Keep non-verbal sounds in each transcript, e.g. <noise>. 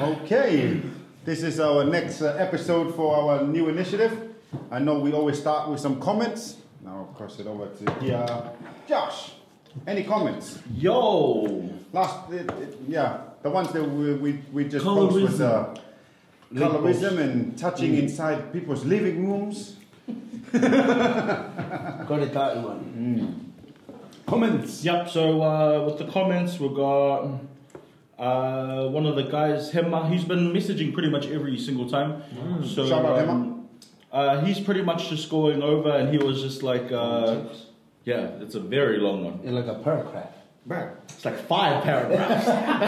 Okay, this is our next uh, episode for our new initiative. I know we always start with some comments. Now I'll cross it over to here. Josh, any comments? Yo! Last, it, it, yeah, the ones that we, we, we just posted was uh, colorism and touching mm. inside people's living rooms. <laughs> Got it that one. Mm. Comments. Yep. So uh, with the comments, we got uh, one of the guys, Hema. He's been messaging pretty much every single time. Mm. So shout out um, Hema. Uh, he's pretty much just going over, and he was just like, uh, yeah, it's a very long one. like a paragraph. Bro, it's like five paragraphs. <laughs>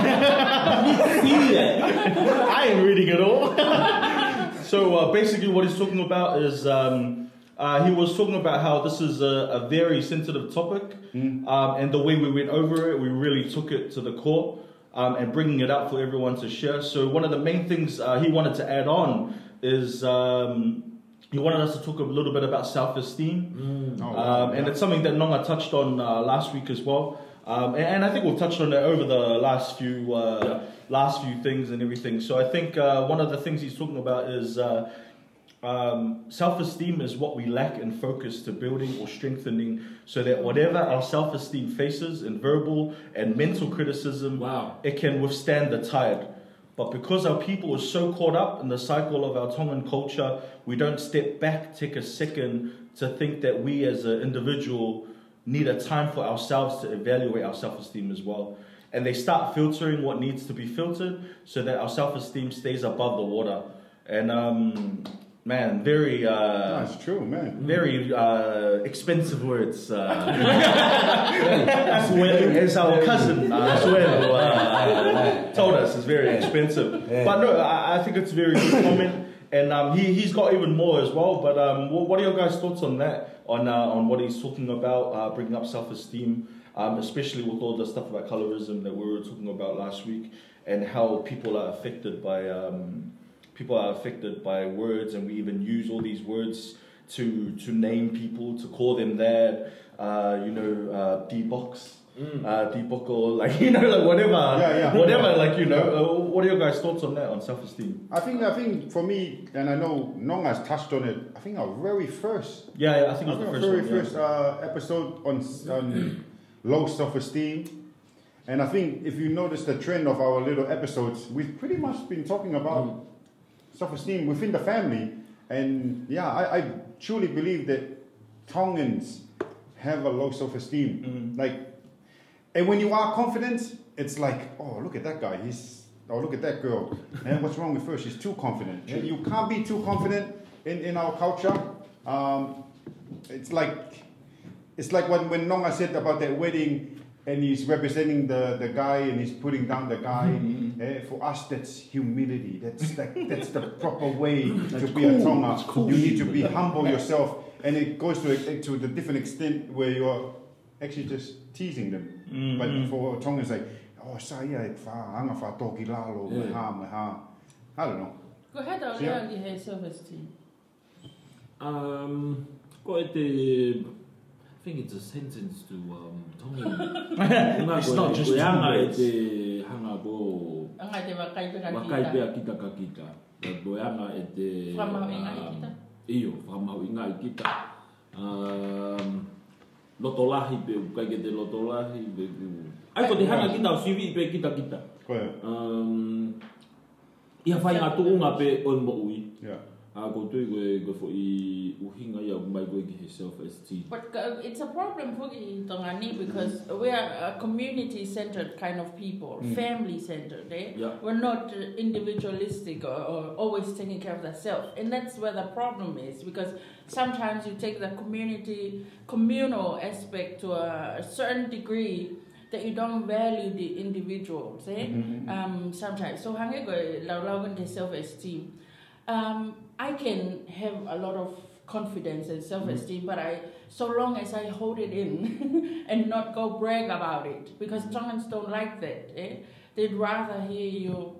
I ain't reading it all. <laughs> so uh, basically, what he's talking about is um, uh, he was talking about how this is a, a very sensitive topic, mm. um, and the way we went over it, we really took it to the core. Um, and bringing it up for everyone to share. So one of the main things uh, he wanted to add on is um, he wanted us to talk a little bit about self-esteem, mm. oh, um, and it's something that Nonga touched on uh, last week as well. Um, and, and, I think we've touched on it over the last few uh, yeah. last few things and everything. So I think uh, one of the things he's talking about is uh, um, self-esteem is what we lack in focus to building or strengthening, so that whatever our self-esteem faces in verbal and mental criticism, wow. it can withstand the tide. But because our people are so caught up in the cycle of our Tongan culture, we don't step back, take a second to think that we as an individual need a time for ourselves to evaluate our self esteem as well. And they start filtering what needs to be filtered so that our self esteem stays above the water. And um, Man, very. Uh, That's true, man. Very uh, expensive words. Uh, <laughs> as our cousin uh, Suelo, uh, told us, it's very expensive. But no, I, I think it's a very good comment. And um, he, he's got even more as well. But um, what, are your guys' thoughts on that? On, uh, on what he's talking about, uh, bringing up self esteem, um, especially with all the stuff about colorism that we were talking about last week, and how people are affected by. Um, people are affected by words, and we even use all these words to to name people, to call them that. Uh, you know, uh, D-box. Mm. Uh, or like <laughs> you know, like whatever, yeah, yeah. <laughs> whatever, like you know. Uh, what are your guys' thoughts on that on self-esteem? I think, I think for me, and I know Nong has touched on it. I think our very first, yeah, yeah I think it was the first, very one, first uh, episode on on low self-esteem. And I think if you notice the trend of our little episodes, we've pretty much been talking about mm self-esteem within the family. And yeah, I, I truly believe that Tongans have a low self-esteem. Mm-hmm. Like, and when you are confident, it's like, oh, look at that guy. He's oh, look at that girl. And what's wrong with her? She's too confident. And you can't be too confident in, in our culture. Um, it's like it's like when, when Nonga said about that wedding and he's representing the, the guy and he's putting down the guy. Mm-hmm. Uh, for us, that's humility. That's <laughs> like, that's the proper way to be cool. a Tonga. Cool. You need to be humble yourself, and it goes to a, to the different extent where you are actually just teasing them. Mm-hmm. But for Tongans, like, oh, saya fa anga fa toki lalo me ha ha. I don't know. Go ahead, I'll yeah. self-esteem. Um, ko e te think it's a sentence to um, Tongi. it's not just two words. hanga bo Anga te wakai peka kita. Wakai peka kita ka kita. Boyanga e te... Whamau inga i kita. Iyo, whamau inga i kita. Um, lotolahi pe, kai ke te lotolahi pe. Ai ko te hanga kita o sivi pe kita kita. Koe. Um, ia whai ngā tuunga pe on mo ui. Yeah. A ko tu ko ko fo i uhinga ya mai ko ki self esteem but uh, it's a problem for tongani because mm. we are a community centered kind of people mm. family centered eh? yeah. we're not individualistic or, or always taking care of themselves and that's where the problem is because sometimes you take the community communal aspect to a, a certain degree that you don't value the individuals eh? mm-hmm. um, sometimes so hange go lau lau self esteem um, I can have a lot of confidence and self-esteem, mm. but I, so long as I hold it in <laughs> and not go brag about it, because Tongans don't like that. Eh? They'd rather hear you.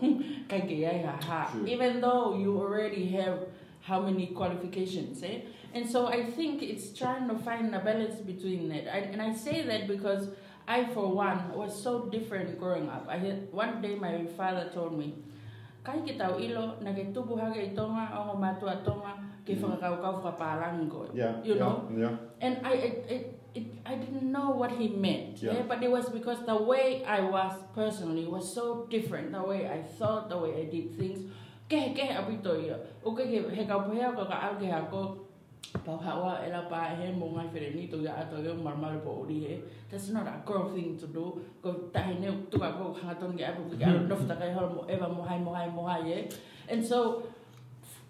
<laughs> Even though you already have how many qualifications, eh? And so I think it's trying to find a balance between that. I, and I say that because I, for one, was so different growing up. I had, one day my father told me, kai ki tau ilo na ke tupu hake i tonga o ngo matua tonga ke mm. whakakaukau whakaparango. Yeah. You know? Yeah. And I, it, it, it, I didn't know what he meant. Yeah. Yeah. But it was because the way I was personally was so different. The way I thought, the way I did things. Ke ke apito ia. O ke ke he kau pehea ko ka au ke hako. Pau hawa e la pa he mo ngai where ni to ia ato ia marmar po ori he. That's not a girl thing to do. Ko tahi ne tu ka ko hangaton ke apu ke apu nofta kai hol mo eva mo hai mo hai mo hai e. And so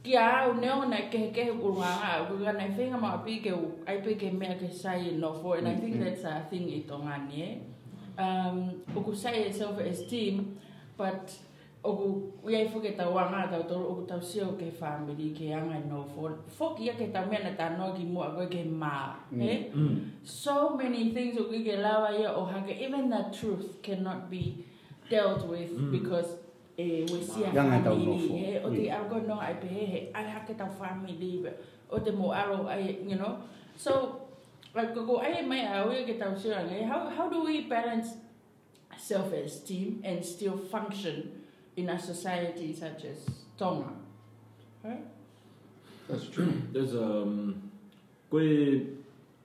Kia au neo na ke ke uranga u ga na finga ma pi ke ai pe ke me ke sai no for and I think that's a thing i tonga ni. Um ku sai self esteem but o ku ia i fuke ta wanga ta to o ku ta sio ke family ke anga no for fok ia ke ta me na ta no ki mo ko ke ma eh Mm. so many things o ke lawa ia o hake even the truth cannot be dealt with Mm. because eh we see a tau family he? O te algo no ai pe he ai hake ta family be o te mo aro ai you know? So like go ai mai a we ke tau ngai how how do we balance self esteem and still function in a society such as Tonga right That's true. There's um koe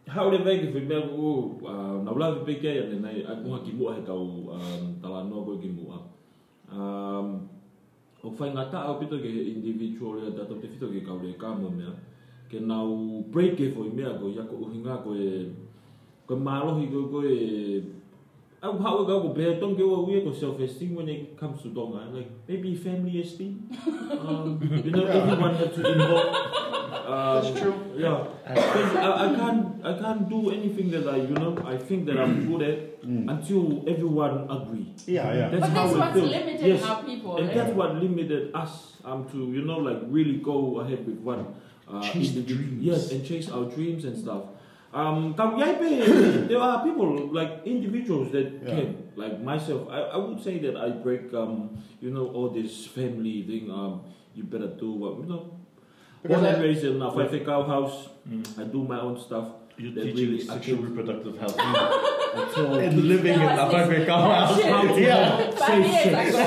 hau le vei ke whi mea ko na wala vi peke ia nei a kunga ki mua he kau um, tala noa koe ki mua. Um, o whai ngā ta au pito ke individual ia tato te whito ke kau le ka mo mea ke nau break ke whoi mea ko ia ko uhinga koe koe mālohi koe koe Au hau kau ko pēr tong ke ua uia ko self-esteem when it comes to Tonga. Like, maybe family esteem. Um, you know, everyone has to involve. Um, That's true. Yeah, 'Cause I, I can't I can't do anything that I you know I think that I'm good at Mm. until everyone agree. Yeah, yeah. That's but how that's we what's feel. limited Yes. how people And eh? that's what limited us um to you know like really go ahead with one. Uh, Chase the individual- dreams. Yes, and chase our dreams and stuff. Um, kau iai <coughs> there are people like individuals that Yeah. can like myself. I, I would say that I break um you know all this family thing. Um, you better do what you know. Because Born I- and raised in a five cow house. Mm. I do my own stuff. You're That teaching really- sexual reproductive health. <laughs> I told and living in <laughs> Yeah, a it's- five house. Shit. how to Yeah. have Five years ago.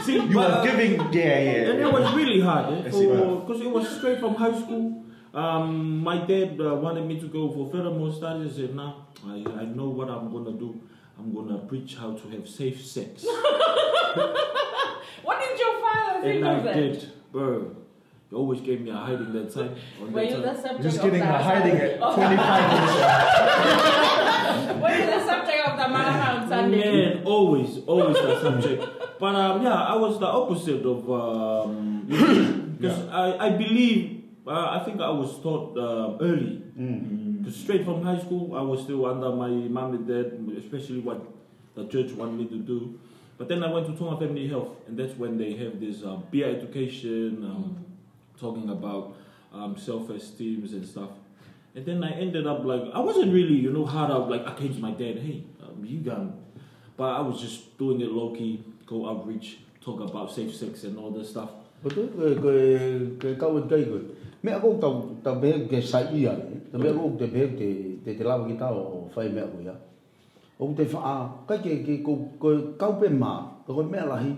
<laughs> See, You but, are uh, giving, yeah, yeah. And it was really hard, eh? I. Because it was straight from high school. Um, my dad uh, wanted me to go for furthermore studies. I said, nah, I, I know what I'm gonna do. I'm gonna preach how to have safe sex. <laughs> What did your father think and of I that? did, bro. He always gave me a hiding that time. On Were that you time. the subject Just of kidding, the I'm hiding it. of- 25 minutes. <laughs> Were you the subject of the malanga on Sunday? Man, always, always that subject. But um, yeah, I was the opposite of um, because <coughs> I, I believe I think I was taught uh, early. Mm. Because straight from high school, I was still under my mom and dad, especially what the church wanted me to do. But then I went to Tonga Family Health, and that's when they have this uh, peer education, um, talking about um, self-esteem and stuff. And then I ended up like I wasn't really, you know, hard up Like I came to my dad, hey, um, you got, but I was just doing it low key, go outreach, talk about safe sex and all this stuff. Betul ke ke ke kau me ago ta ta be ke sa ia ta be ago te be te te te lava kita o fai me ya. o te fa a ka ke ke ko ko ka pe ma ko me la hi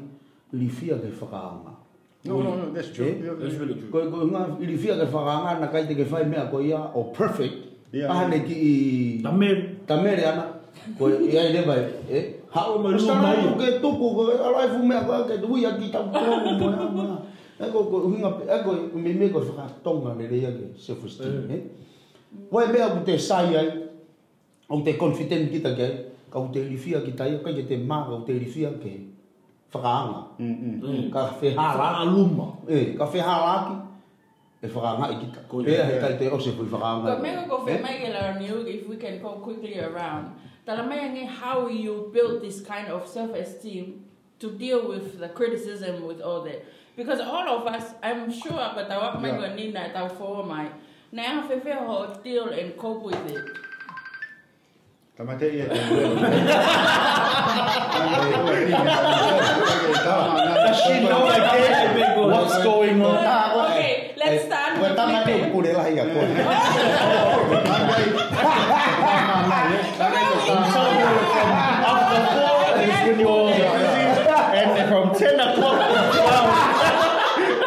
li fia ke fa ma no no no that's true. That's really true. Ko ko nga li fia ke fa na ka te ke fai me ko o perfect. Ia ne ki ta me ta me re ana. Ko ia le ba e ha o me no mai. ko ke to ko ko ala fu me ba ke du ya ki ta ko <laughs> ko mo ya. Eko ko hinga eko me me ko whaka tonga le rea ke self esteem eh. Wai me aku te sai ai. O te confident kita ke ka te rifia kita ia ka te ma ka te rifia ke whakaanga. Mm, mm. mm. Ka whehara aluma. eh ka whehara ki e whakaanga i kita. Ko Pea he ia. kai te ose fu whakaanga. But mega go for make it if we can go quickly around. Talamayang how you build this kind of self-esteem to deal with the criticism with all that. Because all of us, I'm sure, but I want Yeah. to need that for my now I if ho deal and cope with it. Tamate ia te Does she know again what's going on? Okay, let's start Well, with tama Felipe. tu ko le la ia ko. After four is when you're and from ten o'clock down.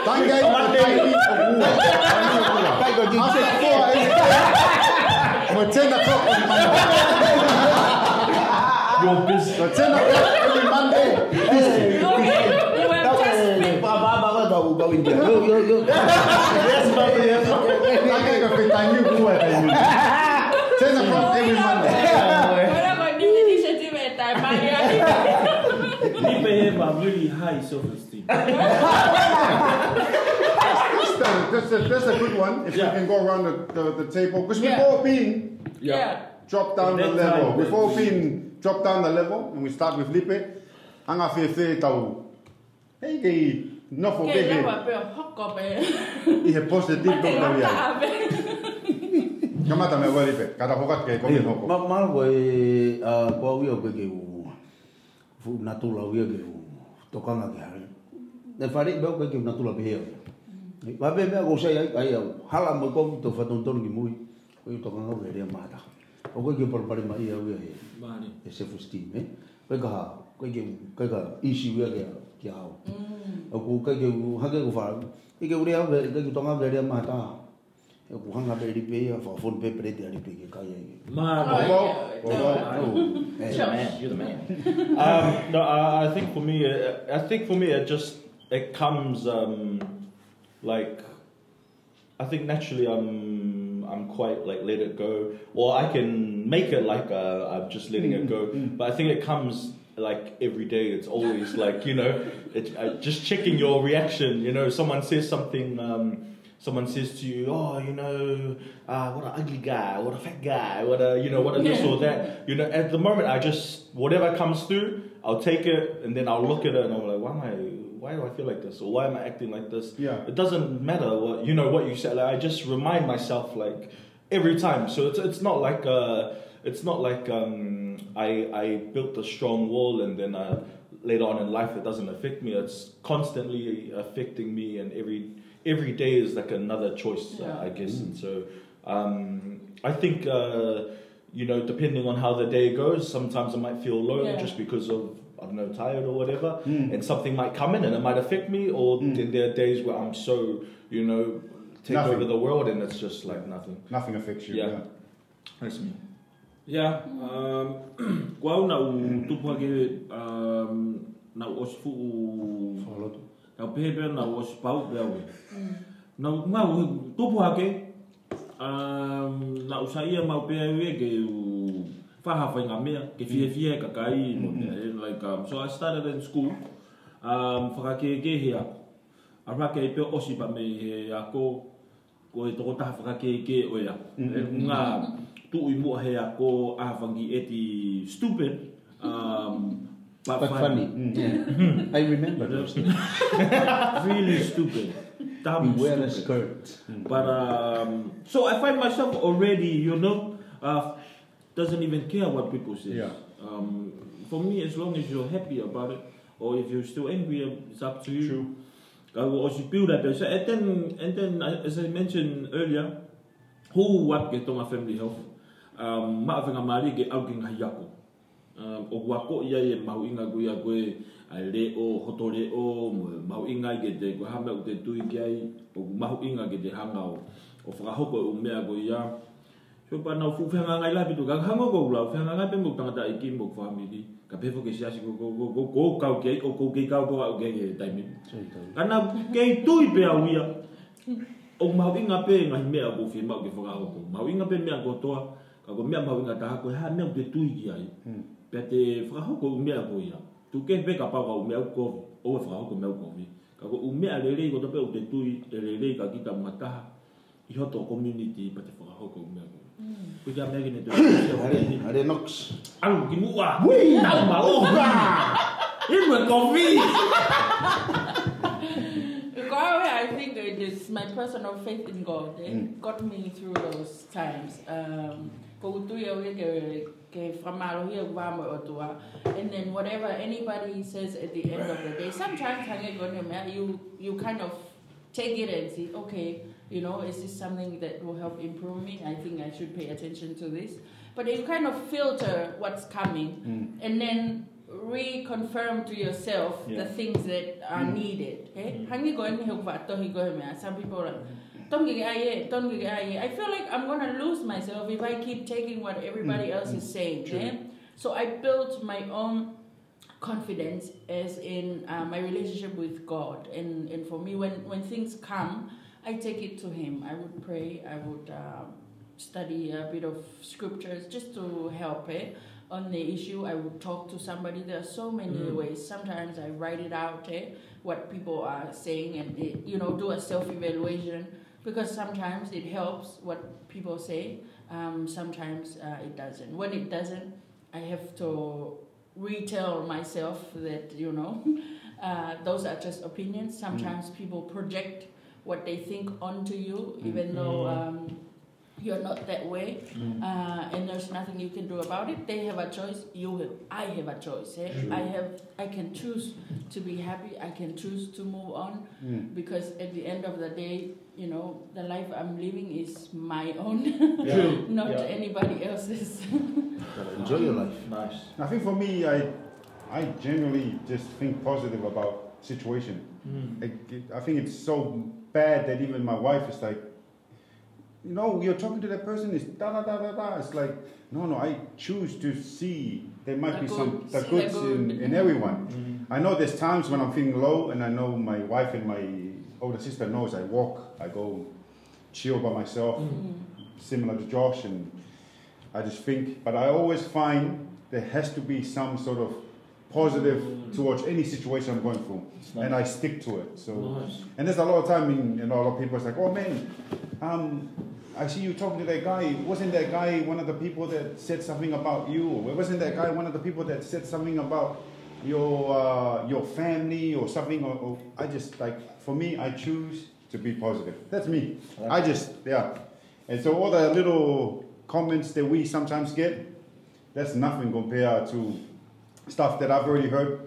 Tangai Monday. Kai ko di. After four, for ten o'clock on Monday. You're busy. For ten o'clock every Monday. Okay, we were just picked. Ba ba ba ba ba ba India. Yo yo yo. Yes, but yes. Tangai ka fitanyu kuat tayo. Ten o'clock every Monday. Wala ko ni initiative at time. Maria. Have a really high self-esteem. That's, a, that's a good one. If Yeah. we can go around the, the, the table. Because we've Yeah. all been Yeah. drop down the At level. time, We've all been drop down the level, and we start with Lipe. Anga fe fe tau. Hey, kei no for Okay, bebe. lewa pe hok ko pe. I he positive Mate dog na lota wia. ave. Kamata me wa Lipe. Kata hokat ke ko hoko. Ma ma ko e a ko wi o ke ke u. Fu na tu la wi ke u. Tokanga ke hari. Ne fari be ko ke na tu la be he. Ba be me ko sai ai ai au. Hala mo ko to fa ton ton ki mui. Ko to kanga ke re mata. O ko ke por pare mai au e. Mani. E self esteem eh. Ko ka ko ke ko ka issue wi ke ke au. O ko ka ke ha ke ko fa. Ke ke uri au ke ke tonga ke re mata. E ko hanga be ri pe fa fon pe pre te ari pe ke kai ai. Mani. Obo, obo. Eh. You're the man. You're the man. um, no, I, I think for me, uh, I think for me, it just it comes um, like I think naturally I'm I'm quite like let it go, or I can make it like uh, I'm just letting it go. But I think it comes like every day. It's always <laughs> like you know, it, uh, just checking your reaction. You know, someone says something. Um, someone says to you, "Oh, you know, uh, what an ugly guy, what a fat guy, what a you know, what a this or that." <laughs> You know, at the moment, I just whatever comes through, I'll take it and then I'll look at it and I'm like, "Why am I? Why do I feel like this? Or why am I acting like this?" Yeah. It doesn't matter what you know what you said. Like, I just remind myself like every time. So it's it's not like uh, it's not like um, I I built a strong wall and then uh, later on in life it doesn't affect me. It's constantly affecting me, and every every day is like another choice, uh, I guess. And so um, I think. Uh, you know, depending on how the day goes, sometimes I might feel low Yeah. just because of I don't know, tired or whatever, and something might come in and it might affect me. Or then there are days where I'm so, you know, take Nothing. over the world and it's just like nothing. Nothing affects you. Yeah. Yeah. That's me. Yeah, um, ko au na u tupu ake um, na u osi fu u Whakaloto. na u pehe pea na u osi pau pea ue. Na u u tupu ake um, na u sa ia mau pea ke u whahawhai ngā mea ke ka kai mo te e, like um, so I started in school um, whakake ke hea a rake i pea osi pa me he ako ko e toko taha whakake ke o ia. E ngā tu i mua he ako ahawangi e ti stupid, um, but, But funny. Yeah. <laughs> I remember those. <laughs> really stupid. Wear a skirt. But um, so I find myself already, you know, uh, doesn't even care what people say. Yeah. Um, for me, as long as you're happy about it, or if you're still angry, it's up to you. True. I will also build that person. And then, and then, as I mentioned earlier, who what ke tonga family health. Um, ma awhenga maari ke au ngahi ako. Um, o wako ia e mau inga koe a koe a leo, hoto leo, mo mau inga ke te koe hame o te tui ki ai, o mahu inga ke te hanga o, o whakahoko o mea koe ia. So pa nau fu whianga ngai lapi tu, ka hango ko ula, whianga ngai pe mo tangata i ki mo whamiri, ka pefo ke siasi ko ko ko ko ko kau ke, o ko ke kau ko au ke ke taimi. Kana kei tui pe au ia. O mau inga pe ngahi mea ko fi mau ke whakahoko. Mau inga pe mea ko toa, ka ko mea mau inga taha koe, ha mea o te tui ki ai. Pea te whakahoko u mea ko ia. Tu ke pe ka pau ka u mea u kovi, o e whakahoko mea u kovi. Ka ko u mea lelei ko tope o te tui, e lelei ka kita mataha. I hoto o community pa te whakahoko u mea ko. Ko kia mea kene te Hare, hare Knox. Alu ki mua. Tau maloha. Imwe kovi. God, I think it is my personal faith in God. It got me through those times. Um, ko utu ia ue ke ke whamaro hia wama o. And then whatever anybody says at the end of the day, sometimes hange kone mea, you you kind of take it and see, okay, You know, is this something that will help improve me? I think I should pay attention to this. But you kind of filter what's coming Mm. and then reconfirm to yourself Yeah. the things that are Mm. needed. Okay? Mm. Hangi go and help va to hi go me. Some people are like, don't get aye, don't get aye. I feel like I'm gonna lose myself if I keep taking what everybody Mm. else is saying. True. Yeah? So I built my own confidence as in uh, my relationship with God. And, and for me, when, when things come, I take it to Him. I would pray, I would um, study a bit of scriptures just to help it on the issue. I would talk to somebody. There are so many Mm. ways. Sometimes I write it out, eh, what people are saying, and you know, do a self evaluation because sometimes it helps what people say. Um, sometimes uh, it doesn't. When it doesn't, I have to retell myself that you know <laughs> uh, those are just opinions. Sometimes people project what they think onto you, even though um, you're not that way, Mm. uh, and there's nothing you can do about it. They have a choice. You have. I have a choice. Eh? True. I have. I can choose to be happy. I can choose to move on Mm. because at the end of the day, you know, the life I'm living is my own, <laughs> Yeah. not Yeah. anybody else's. <laughs> Enjoy your life. Nice. I think for me, I, I generally just think positive about situation. Mm. I, I think it's so bad that even my wife is like, you know, you're talking to that person, it's da da da da da. It's like, no, no, I choose to see there might The be good. some the See the goods in, good. in everyone. Mm. I know there's times when I'm feeling low, and I know my wife and my older sister knows I walk, I go chill by myself, Mm. similar to Josh, and I just think. But I always find there has to be some sort of positive towards any situation I'm going through, nice. and I stick to it. So. Nice. And there's a lot of time in, in a lot of people it's like, oh man, um, I see you talking to that guy. Wasn't that guy one of the people that said something about you? Or wasn't that guy one of the people that said something about your uh, your family or something? Or, or I just like for me, I choose to be positive. That's me. I just yeah. And so all the little comments that we sometimes get, that's nothing compared to stuff that I've already heard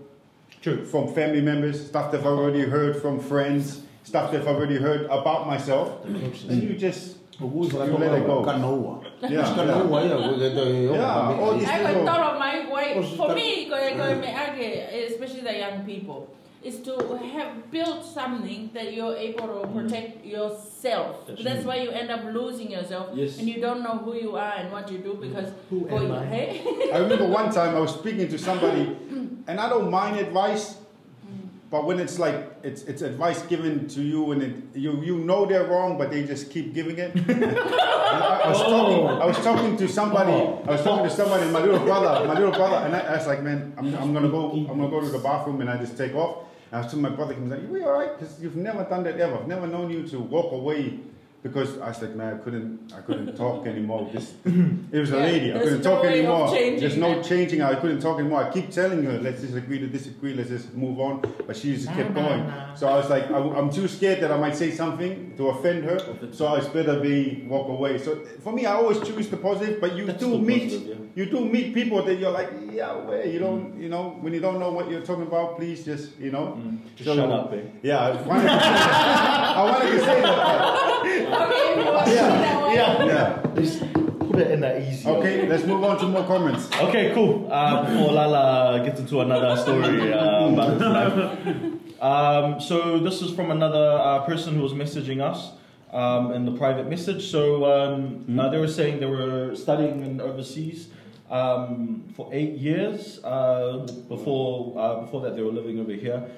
True. from family members, stuff that I've already heard from friends, stuff that I've already heard about myself. And you just, Ugusa You let it go. Kanoa. yeah, yeah. Kanoa ya ko ke te. Yeah, all these I people. would thought of my way. For me, going going me age, especially the young people, is to have built something that you're able to mm-hmm. protect yourself. That's That's why you end up losing yourself, Yes. and you don't know who you are and what you do mm-hmm. because Who boy, am I? hey, <laughs> I remember one time I was speaking to somebody, <coughs> and I don't mind advice, mm. but when it's like it's it's advice given to you and it, you you know they're wrong, but they just keep giving it. <laughs> I, I was oh. talking, I was talking to somebody, oh. I was talking to somebody, my little brother, my little brother, and I, I was like, man, I'm, I'm gonna go, I'm gonna go to the bathroom, and I just take off. And my brother, he was like, you all right? Because you've never done that ever. I've never known you to walk away. Because I was like, man, I couldn't, I couldn't <laughs> talk anymore. This, <laughs> it was a lady. I couldn't no talk anymore. There's no that. changing. I couldn't talk anymore. I keep telling her, let's disagree to disagree. Let's just move on. But she just kept going. So I was like, I, am too scared that I might say something to offend her. So I better be walk away. So for me, I always choose the positive. But you That's do meet, positive, you do meet people that you're like, yeah, where you don't, you know, when you don't know what you're talking about, please just, you know. Mm. Just So- shut up, eh? Yeah, I wanted to say that. <laughs> I wanted to say that. Okay, if you want to see that way. Yeah. Yeah. Let's put it in that easy. Okay, let's move on to more comments. Okay, cool. Uh, before Lala gets into another story uh, about his life. Um, so this is from another uh, person who was messaging us um, in the private message. So um, uh, they were saying they were studying in overseas um, for eight years. Uh, before uh, before that, they were living over here,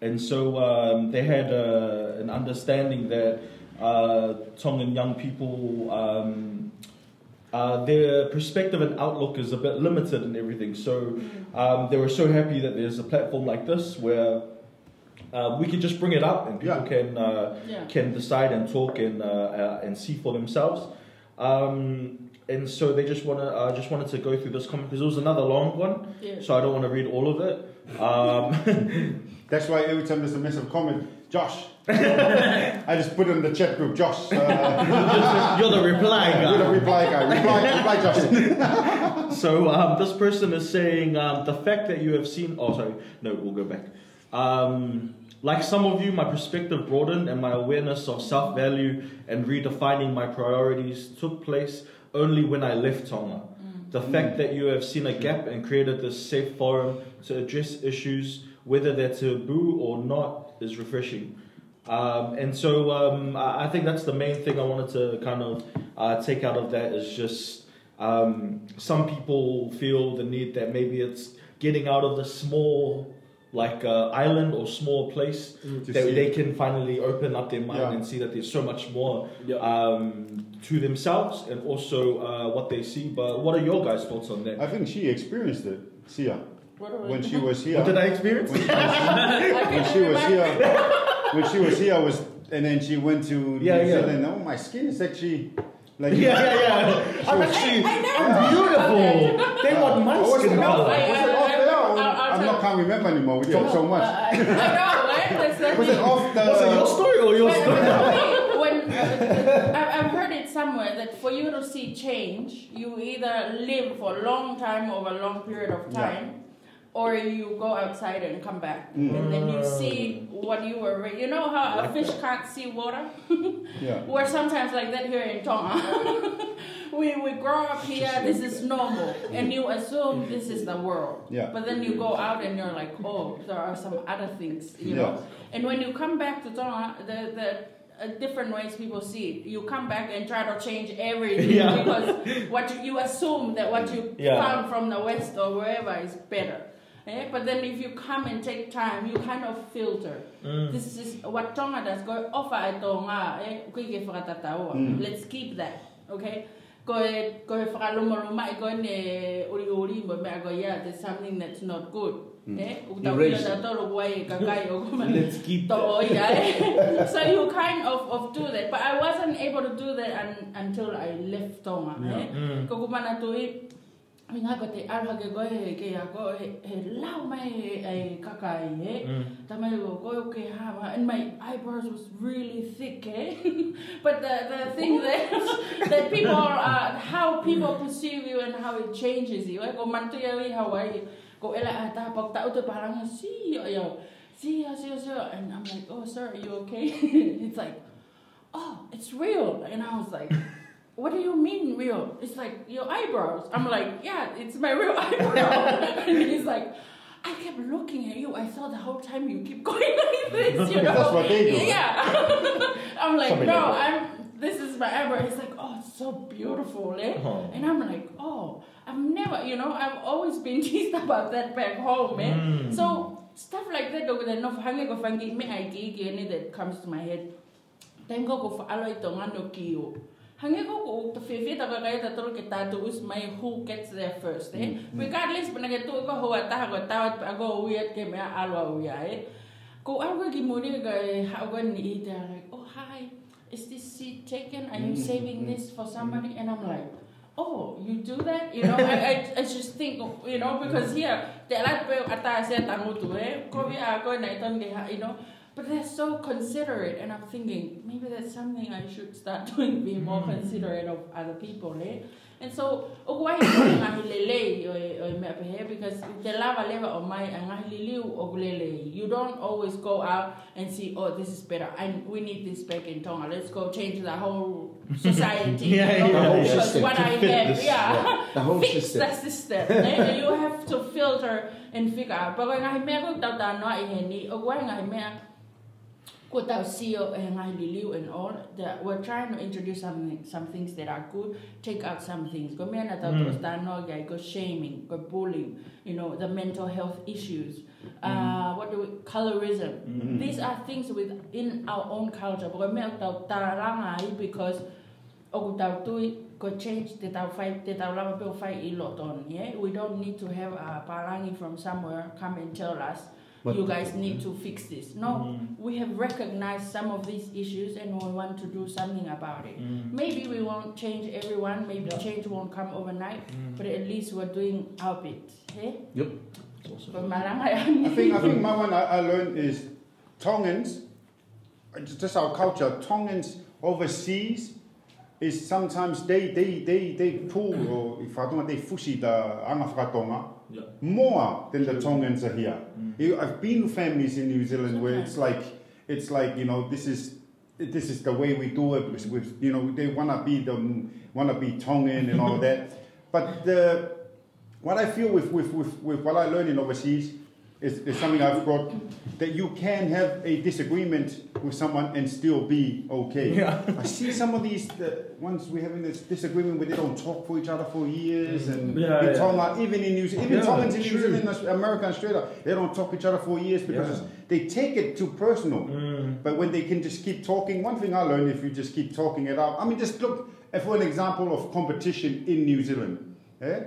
and so um, they had uh, an understanding that uh, Tongan young people. Um, uh, their perspective and outlook is a bit limited and everything. So um, they were so happy that there's a platform like this where uh, we can just bring it up and people Yeah. can uh, Yeah. can decide and talk and uh, uh, and see for themselves. Um, and so they just wanna uh, just wanted to go through this comment because it was another long one, Yeah. so I don't want to read all of it. Um, <laughs> That's why every time there's a massive comment, Josh. <laughs> I just put in the chat group, Josh. Uh, <laughs> you're the reply guy. you're the guy. reply guy. Reply, reply, Josh. <laughs> So um, this person is saying um, the fact that you have seen. Oh, sorry. No, we'll go back. Um, like some of you, my perspective broadened and my awareness of self value and redefining my priorities took place only when I left Tonga. The fact that you have seen a gap and created this safe forum to address issues, whether they're taboo or not, is refreshing. Um, and so um, I I think that's the main thing I wanted to kind of uh, take out of that is just um, some people feel the need that maybe it's getting out of the small like uh, island or small place To that they it. can finally open up their mind Yeah. and see that there's so much more Yeah. um, to themselves and also uh, what they see. But what are your guys' thoughts on that? I think she experienced it, Sia, What do I when she was here. What did I experience? when, she, <laughs> I when can she was here, when she was here, I was, and then she went to Yeah, New yeah. Zealand. Oh, my skin is actually like yeah, yeah, yeah. <laughs> I'm actually I never I'm beautiful. They want my skin color. I- Was it I- off I- there? or- I'll- I'll I'm not can't remember anymore. We talk so much. I, I know, right? <laughs> That's Was it thing. off the? Was it your story or your But story? for when uh, I- I've heard it somewhere that for you to see change, you either live for a long time over a long period of Yeah. time, or you go outside and come back, and then you see what you were. You know how a fish can't see water. <laughs> Yeah. We're sometimes like that here in Tonga. <laughs> we, we grow up here, this is normal, and you assume this is the world. Yeah. But then you go out and you're like, oh, there are some other things, you Yeah. know. And when you come back to Tonga, the, the uh, different ways people see it, you come back and try to change everything Yeah. because what you, you assume that what you Yeah. found from the West or wherever is better. Eh? But then if you come and take time, you kind of filter. Mm. This is what Tonga does. Go offer ai Tonga, eh? Koe ke whakatataua. Mm. Let's keep that, okay? Go ko e whakaluma i koe ne uri uri mo I go, yeah, there's something that's not good. Eh? U tau Erase pila ta toro wai e kakai o <laughs> kuma Let's keep that. o ia, eh? <laughs> So you kind of, of do that. But I wasn't able to do that un, until I left Tonga. Yeah. Eh? Mm. Ko kumana tui, mi ngā ko te aroha ke koe he ke a ko he, he lau mai e, kakai, eh? Mm. Tamai ko koe ke hawa, and my eyebrows was really thick, eh? <laughs> but the, the thing that, that people are, how people perceive you and how it changes you, eh? Ko mantu ia i Hawaii, ko ela a tā pak tau te paranga, si yo yo, si yo, si yo, si yo. And I'm like, oh sir, are you okay? <laughs> it's like, oh, it's real. And I was like, what do you mean real? It's like your eyebrows. I'm like, yeah, it's my real <laughs> eyebrow. <laughs> and he's like, I kept looking at you. I saw the whole time you keep <laughs> going like this, you know. That's what they do. Yeah. I'm like, Something no. I'm. This is my eyebrow. He's like, oh, it's so beautiful, eh? Oh. And I'm like, oh, I've never, you know, I've always been teased about that back home, eh? Mm. So stuff like that, though, that no hangi ko fangi me ki ki any that comes to my head. Then go ko fa alo ito nga no kiyo. Hangi ko ko to fefe ta ka kaya tatol ke tatu us may who gets there first, eh? Regardless pa nage to ko ho ata ko tawat pa go uyat ke me alo uya, eh? Ko algo gi muni ga how go ni like, oh hi, is this seat taken? Are you saving this for somebody? And I'm like. Oh, you do that? You know, I, I, I just think, you know, because here, te ala pe ata se tangutu eh, ko vi a ko na iton ge ha, you know, but they're so considerate, and I'm thinking maybe that's something I should start <laughs> doing, be more hmm. considerate of other people, eh? And so, o wai ko nga hilele o eh, o eh, eh, me pe he because te lava leva o mai nga hilili o gulele. You don't always go out and see, oh, this is better. And we need this back in Tonga. Let's go change the whole <laughs> society. Yeah, you know, yeah, yeah. Because System what I fit have, this, yeah, The whole fix system. the system. eh? <laughs> You have to filter and figure out. But ngai mea ko tau tā noa i he ni, o wai ngai mea ko tau sio e ngai liliu and all, that we're trying to introduce some, some things that are good, take out some things. Go mea na tau Mm. mm. noa gai, ko shaming, ko bullying, you know, the mental health issues, uh, what do we, colorism. Mm. These are things within our own culture. Ko mea tau tā ranga ai because o ku tau tui ko change te tau whai, te tau lama peo whai i lot on, yeah? We don't need to have a parangi from somewhere come and tell us, But- you guys need to fix this. No, Mm. we have recognized some of these issues and we want to do something about it. Mm. Maybe we won't change everyone, maybe Yeah. change won't come overnight, Mm. but at least we're doing our bit. Eh? It's awesome. Ko I think I think <laughs> my one I, I learned is Tongans, it's just our culture. Tongans overseas is sometimes they they they they pull or if I don't know they fushi the anga whakatonga Yeah. more than the Tongans are here. Mm. You- I've been to families in New Zealand where it's like it's like you know this is this is the way we do it. With, with you know they wanna be the wanna be Tongan and all that. <laughs> But the what I feel with, with, with, with what I learned in overseas is, is something I've brought that you can have a disagreement with someone and still be okay. Yeah. <laughs> I see some of these the ones we're having this disagreement where they don't talk for each other for years and Yeah, in yeah. Tonga, even in New Zealand, even Yeah, Tongans in New. Zealand, America, and Australia, they don't talk each other for years because Yeah. they take it too personal. Mm. But when they can just keep talking, one thing I learned if you just keep talking it out, I mean, just look for an example of competition in New Zealand. eh?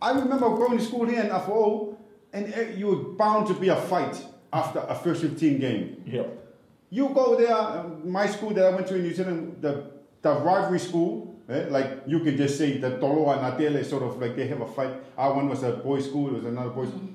I remember going to school here in FO, and eh, you were bound to be a fight after a first 15 game. Yep. You go there, um, my school that I went to in New Zealand, the, the rivalry school, eh, like you can just say the Tolo and Adele sort of like they have a fight. Our one was a boys' school, it was another boys' school.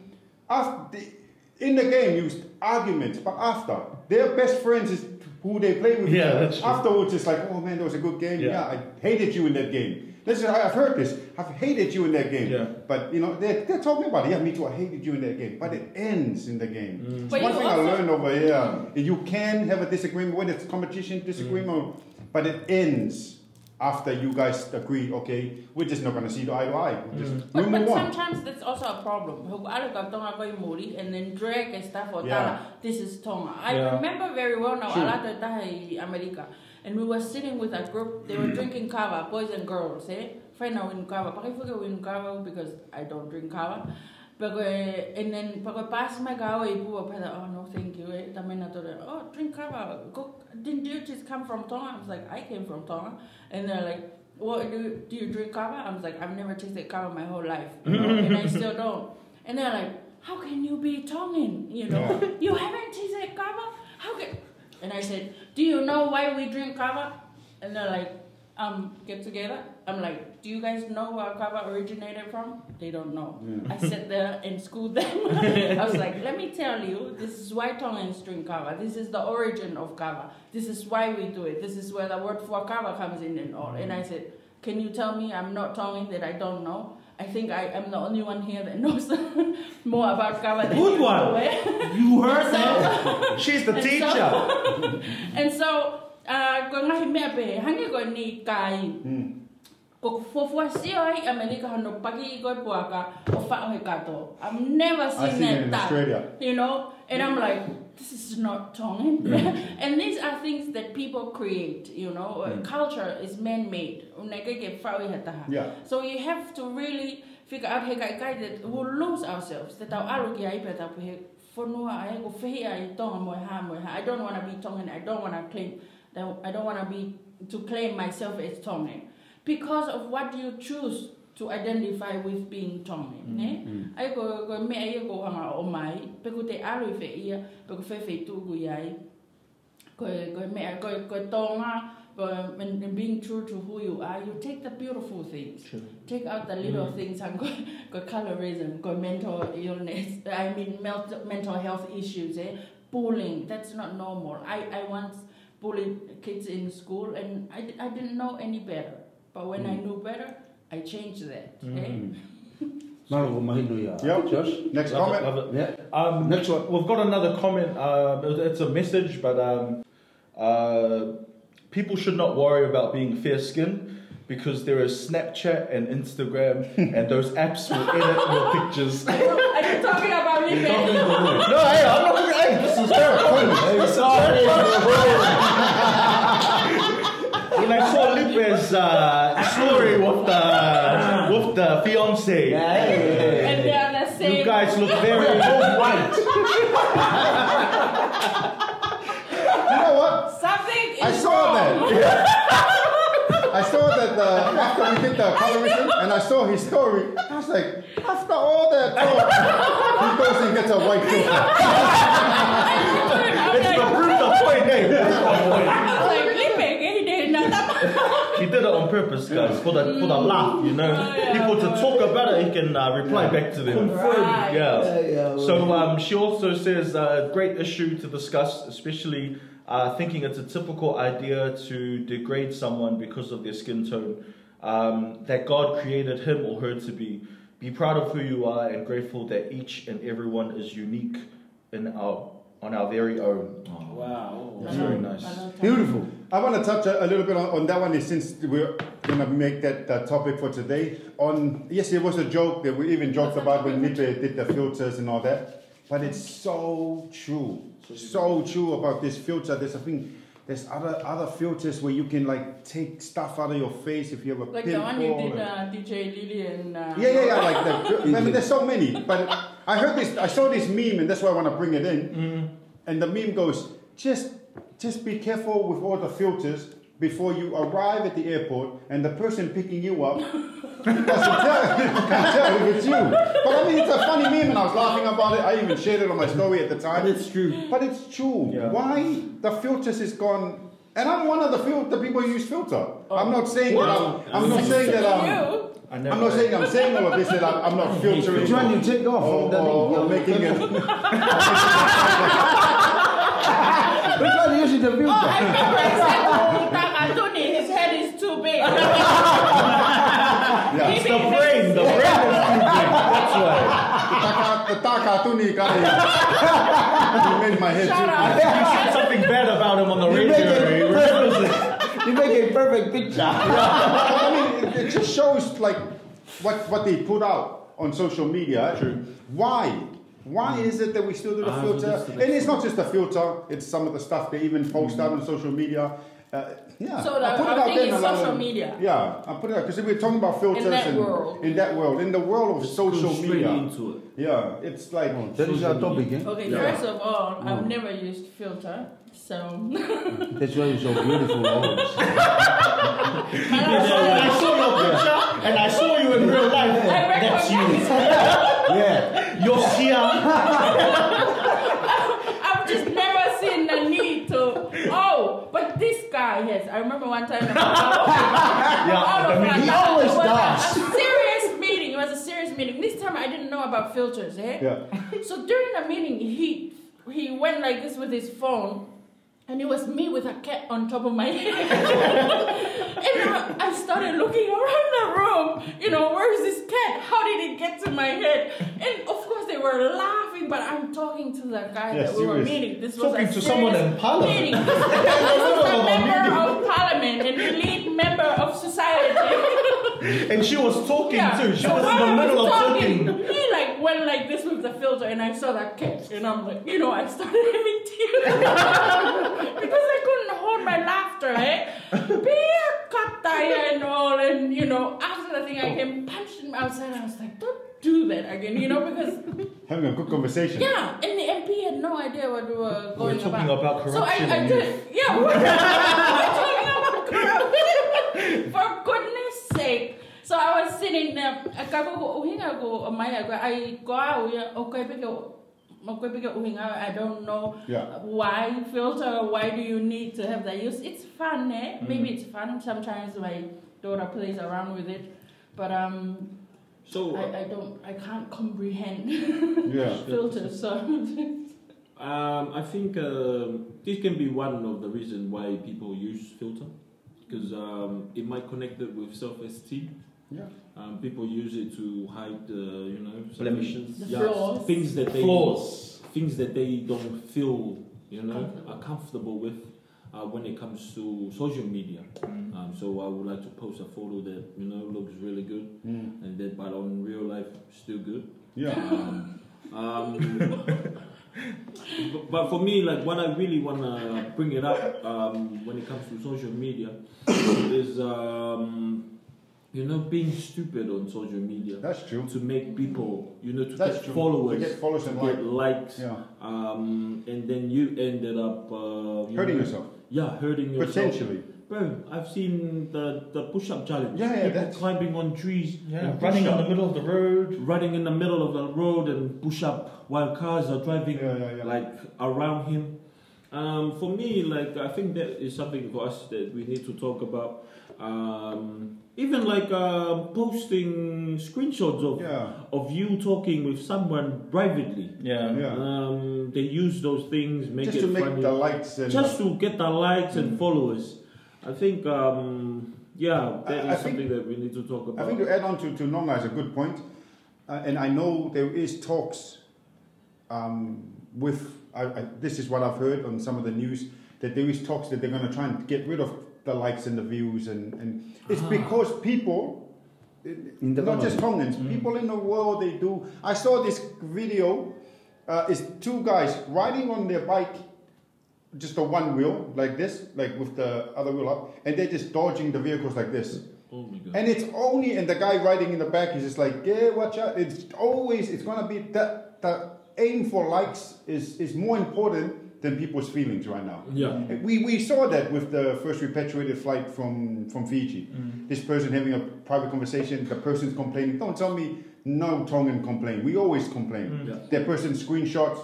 After, the, in the game, you used arguments, but after, their best friends is who they play with. Yeah, that's true. Afterwards, it's like, oh man, that was a good game. Yeah. Yeah, I hated you in that game. Listen, I- I've heard this. I've hated you in that game. Yeah. But you know, they're, they're talking about it. Yeah, me too. I hated you in that game. But it ends in the game. Mm. It's But one thing I learned over here. You can have a disagreement, whether it's competition disagreement, but it ends after you guys agree. Okay, we're just not gonna see the eye to eye. We'll just But, but move on. sometimes that's also a problem. Hu ala ka tonga koi muri and then drag and stuff or Yeah. this is tonga. I Yeah. remember very well now True. ala te tahi America. And we were sitting with a group, they were drinking kava, boys and girls, eh? Friend now in kava. Paki fuka win kava because I don't drink kava. Pero, and then, pag pass my kava, ipu pa oh no, thank you, eh? Tama na to, oh, drink kava. Go, didn't you just come from Tonga? I was like, I came from Tonga. And they're like, what do you, do you drink kava? I was like, I've never tasted kava my whole life, you know, and I still don't. And they're like, how can you be Tongan? You know, you haven't tasted kava? How can? And I said, do you know why we drink kava? And they're like, um, get together. I'm like, do you guys know where kava originated from? They don't know. I sat there and schooled them. <laughs> I was like, let me tell you, this is why Tongans drink kava. This is the origin of kava. This is why we do it. This is where the word for kava comes in and all. And I said, can you tell me I'm not Tongan that I don't know? I think I am the only one here that <laughs> knows more about kava than Good you one. You heard So- that? She's the <laughs> And so- teacher. <laughs> And so, uh, ko ngahi mea pe, hangi ko ni kai. Mm. Ko fofua sio ai Amerika hano paki i koe puaka o whao he kato. I've never seen, I seen it in that. Australia. You know? And I'm like, this is not Tongan. <laughs> and these are things that people create, you know? Uh, Culture is man-made. Uneke ke whao i he. Yeah. So you have to really figure out he kai kai that we'll lose ourselves. That our alu ki ai pe tau he whanua ai ko whihi ai tonga moe ha moe ha. I don't want to be Tongan. I don't want to claim. I don't want to be to claim myself as Tongan because of what you choose to identify with being Tongan. Mm, ne? Mm. Ai ko ko me ai ko hanga o mai pe ko te alu i whi ia pe ko whi whi tu ku ai. Ko ko me ko ko tonga but when being true to who you are, you take the beautiful things. Take out the little mm. things and go, go colorism, go mental illness, I mean mental, mental health issues, eh? bullying, that's not normal. I, I once bullied kids in school and I, I didn't know any better. But when I knew better, I changed that. Eh? Maro ko mahino ia. Yep. Josh? Next Love it, comment. love it. Yeah. Um, Next one. We've got another comment. Uh, it's a message, but um, uh, people should not worry about being fair skinned because there is Snapchat and Instagram, <laughs> and those apps will edit your pictures. <laughs> Are you talking about me? No, hey, I'm not. Hey, this is her. Sorry. <laughs> when I saw Lipe's uh, story with the with the fiance, And they are the same. you guys look very white. <laughs> You know what? Something is I saw wrong. that. <laughs> I saw that uh, after we did the colorism, and I saw his story. I was like, after all that talk, he goes and gets a white filter. <laughs> It's like, the proof of point, hey. He did it on purpose, guys, for the for the laugh, you know. Oh, yeah, People to talk about it, he can uh, reply back to them. Right. Yeah. Yeah, yeah, So um, she also says uh, great issue to discuss, especially uh, thinking it's a typical idea to degrade someone because of their skin tone. Um, that God created him or her to be Be proud of who you are and grateful that each and everyone is unique in our on our very own. Wow. That's very nice. Beautiful. I want to touch a, a little bit on, on that one since we're going to make that, that topic for today. On Yes, it was a joke that we even joked about when Lipe did the filters and all that. But it's so true. So true about this filter. There's a thing. There's other other filters where you can like take stuff out of your face if you have a Like the one you did, uh, DJ Lily and. Uh, yeah, yeah, yeah. Like the, <laughs> I mean, there's so many. But I heard this. I saw this meme, and that's why I want to bring it in. And the meme goes, just, just be careful with all the filters before you arrive at the airport, and the person picking you up doesn't tell, <laughs> can't tell if it's you. But I mean, it's a funny meme, and I was laughing about it. I even shared it on my story at the time. But it's true. But it's true. Yeah. Why the filters is gone? And I'm one of the fil- the people who use filter. I'm not saying that I'm, I'm not saying that I'm. I'm not saying I'm saying all of this that I'm, I'm not filtering. One you take off? or, the or, or making it. <laughs> Which one you using the filter? Oh, I remember I said to Takatuni, his head is too big. <laughs> Yeah. It's the brain. The brain is too big. That's why. The Takatuni guy. he <laughs> made my head Shut too up. big. You said something bad about him on the You radio. make it He remembers it. You make a perfect picture. I mean, it, it just shows like what what they put out on social media. True. Why? Why is it that we still do the filter? and it's not just the filter; it's some of the stuff they even post out on social media. Uh, yeah, So I put it whole out thing there is in a lot of- social media. Yeah, I put it out because we're talking about filters in that and world. in that world, in the world of Just social media. into it. Yeah, it's like That is our topic, eh? Okay, Yeah. first of all, Mm. I've never used filter, so. <laughs> That's why you're so beautiful <laughs> always. I saw your <laughs> picture and I saw you in real life. I That's you. Yeah. You're Sia. <laughs> I've just never seen the need to. Oh, but this guy yes, I remember one time. all <laughs> Yeah, of the He it always was a- does. A, serious meeting. It was a serious meeting. This time I didn't know about filters, eh? yeah. So during the meeting, he he went like this with his phone, and it was me with a cat on top of my <laughs> head. and I- started looking around the room. You know, where is this cat? How did it get to my head? And of course they were laughing, but I'm talking to the guy Yeah, that we were meeting. This was Talking a to someone in parliament. Meeting. <laughs> This was a member of parliament and the lead member of society. And she was talking too. She so was in the middle was of talking, talking. He like went like this with the filter, and I saw that cat, and I'm like, you know, I started having tears <laughs> because I couldn't hold my laughter, eh? Beer kataya and all, and you know, after the thing, I came punched him outside. I was like, don't do that again, you know, because <laughs> Having a good conversation. yeah, and the MP had no idea what we were going talking about So I, corruption I did, yeah, we're, <laughs> we're talking about corruption. For goodness sake. So I was sitting there, kako ko uhinga ko maya ko ay ko au ya okay peke okay peke uhinga I don't know Yeah. why filter why do you need to have that use it's fun eh maybe it's fun sometimes my daughter plays around with it but um So, I, I don't I can't comprehend <laughs> Yeah. <laughs> filters so um, I think um, this can be one of the reasons why people use filter because um, it might connect it with self-esteem. Yeah. Um, people use it to hide, uh, you know, Blemishes. The yeah, flaws. things that they Flaws. things that they don't feel, you know, Comfortable. are comfortable with uh, when it comes to social media. Um, so I would like to post a photo that you know looks really good, Mm. and then but on real life still good. Yeah. Um, um, but, <laughs> but for me, like what I really wanna bring it up um, when it comes to social media is um, you know being stupid on social media That's true. to make people you know to That's get true. followers, To get followers and get like. likes, Yeah. um, and then you ended up uh, you Hurting know, yourself. Yeah, hurting yourself. Potentially. Bro, I've seen the, the push up challenge. Yeah, yeah, People that's- climbing on trees, Yeah, and running in the middle of the road. running in the middle of the road and push up while cars are driving Yeah, yeah, yeah. like around him. Um, for me, like I think that is something for us that we need to talk about. Um, even like um posting screenshots of Yeah. of you talking with someone privately. Yeah. Yeah. Um, they use those things, make Just it to make funny the likes and just to get the likes Mm. and followers. I think, um, yeah, that I- is I think- something that we need to talk about. I think to add on to, to Nonga is a good point. uh, and I know there is talks um, with. I, I, this is what I've heard on some of the news that there is talks that they're going to try and get rid of the likes and the views, and, and it's Ah. because people, In the not just government. Tongans, people in the world they do. I saw this video. Uh, it's two guys riding on their bike, just the one wheel like this, like with the other wheel up, and they're just dodging the vehicles like this. Oh my god. And it's only, and the guy riding in the back is just like, yeah, watch out. It's always, it's gonna be that the aim for likes is is more important than people's feelings right now. Yeah. We, we saw that with the first repatriated flight from, from Fiji. Mm. This person having a private conversation, the person's complaining. Don't tell me no Tongan complain. We always complain. Mm. Yeah. That person screenshots.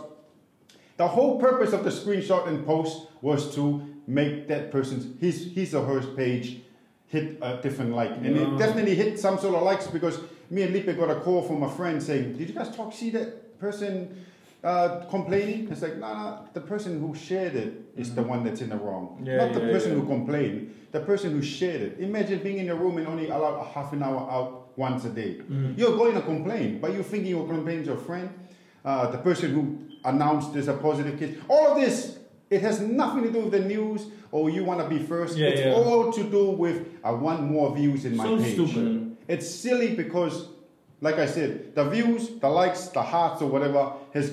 The whole purpose of the screenshot and post was to make that person's his his or her page hit a different like, and Yeah. it definitely hit some sort of likes because me and Lipe got a call from a friend saying, "Did you guys talk? See that person uh, complaining?" It's like, no, no, the person who shared it is the one that's in the wrong, Mm-hmm. Yeah, not the yeah, person yeah. who complained. The person who shared it. Imagine being in a room and only allowed a half an hour out once a day. Mm-hmm. You're going to complain, but you're thinking you're complaining to a friend. Uh, the person who announced there's a positive case. All of this, it has nothing to do with the news or you want to be first. Yeah, it's yeah. all to do with I want more views in my So page. stupid. It's silly because, like I said, the views, the likes, the hearts, or whatever has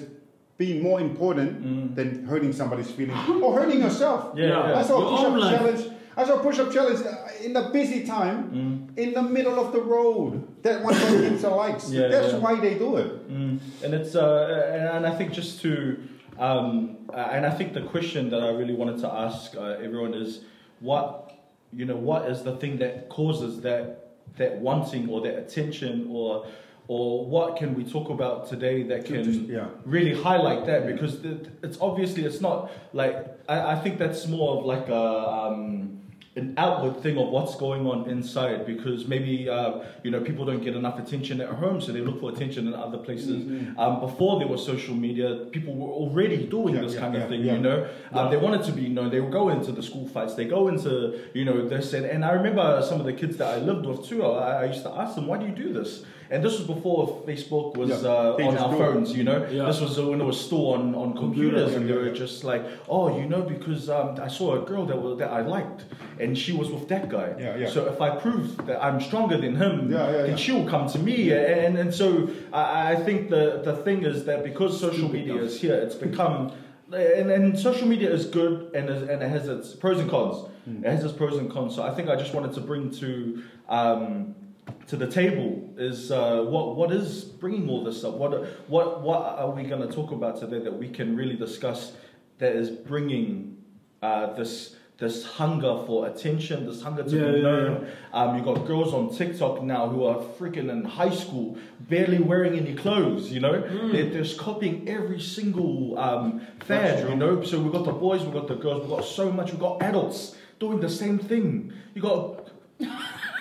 been more important than hurting somebody's feelings or hurting yourself. Yeah, yeah. I saw Your a push-up challenge. I saw a push-up challenge uh, in the busy time, in the middle of the road. That one of likes. <laughs> Yeah, That's yeah. why they do it. Mm. And it's uh, and and I think just to um, uh, and I think the question that I really wanted to ask uh, everyone is what you know what is the thing that causes that that wanting or that attention or or what can we talk about today that can Just- yeah. really highlight that? Because it's obviously it's not like I, I think that's more of like a um, an outward thing of what's going on inside because maybe uh, you know people don't get enough attention at home so they look for attention in other places. Um, before there was social media people were already doing Yeah, this yeah, kind yeah, of thing you know? Um, they wanted to be known. They would go into the school fights. They go into you know this and, and I remember some of the kids that I lived with too I, I used to ask them why do you do this and this was before Facebook was Yeah, uh, on our do phones you know? Yeah. this was uh, when it was still on, on computers and they were just like oh you know because um, I saw a girl that was, that I liked and she was with that guy. Yeah, yeah. so if I prove that I'm stronger than him Yeah, yeah, then yeah. she'll come to me. And, and so I, I think the, the thing is that because social media is here it's become and, and social media is good and, is, and it has its pros and cons. Hmm. it has its pros and cons. So I think I just wanted to bring to um, to the table is uh, what what is bringing all this up? What what what are we going to talk about today that we can really discuss that is bringing uh, this this hunger for attention this hunger to Yeah, be yeah, known? um, you got girls on TikTok now who are freaking in high school barely wearing any clothes you know? They're just copying every single um, fad you know? So we've got the boys we've got the girls we've got so much we've got adults doing the same thing. You got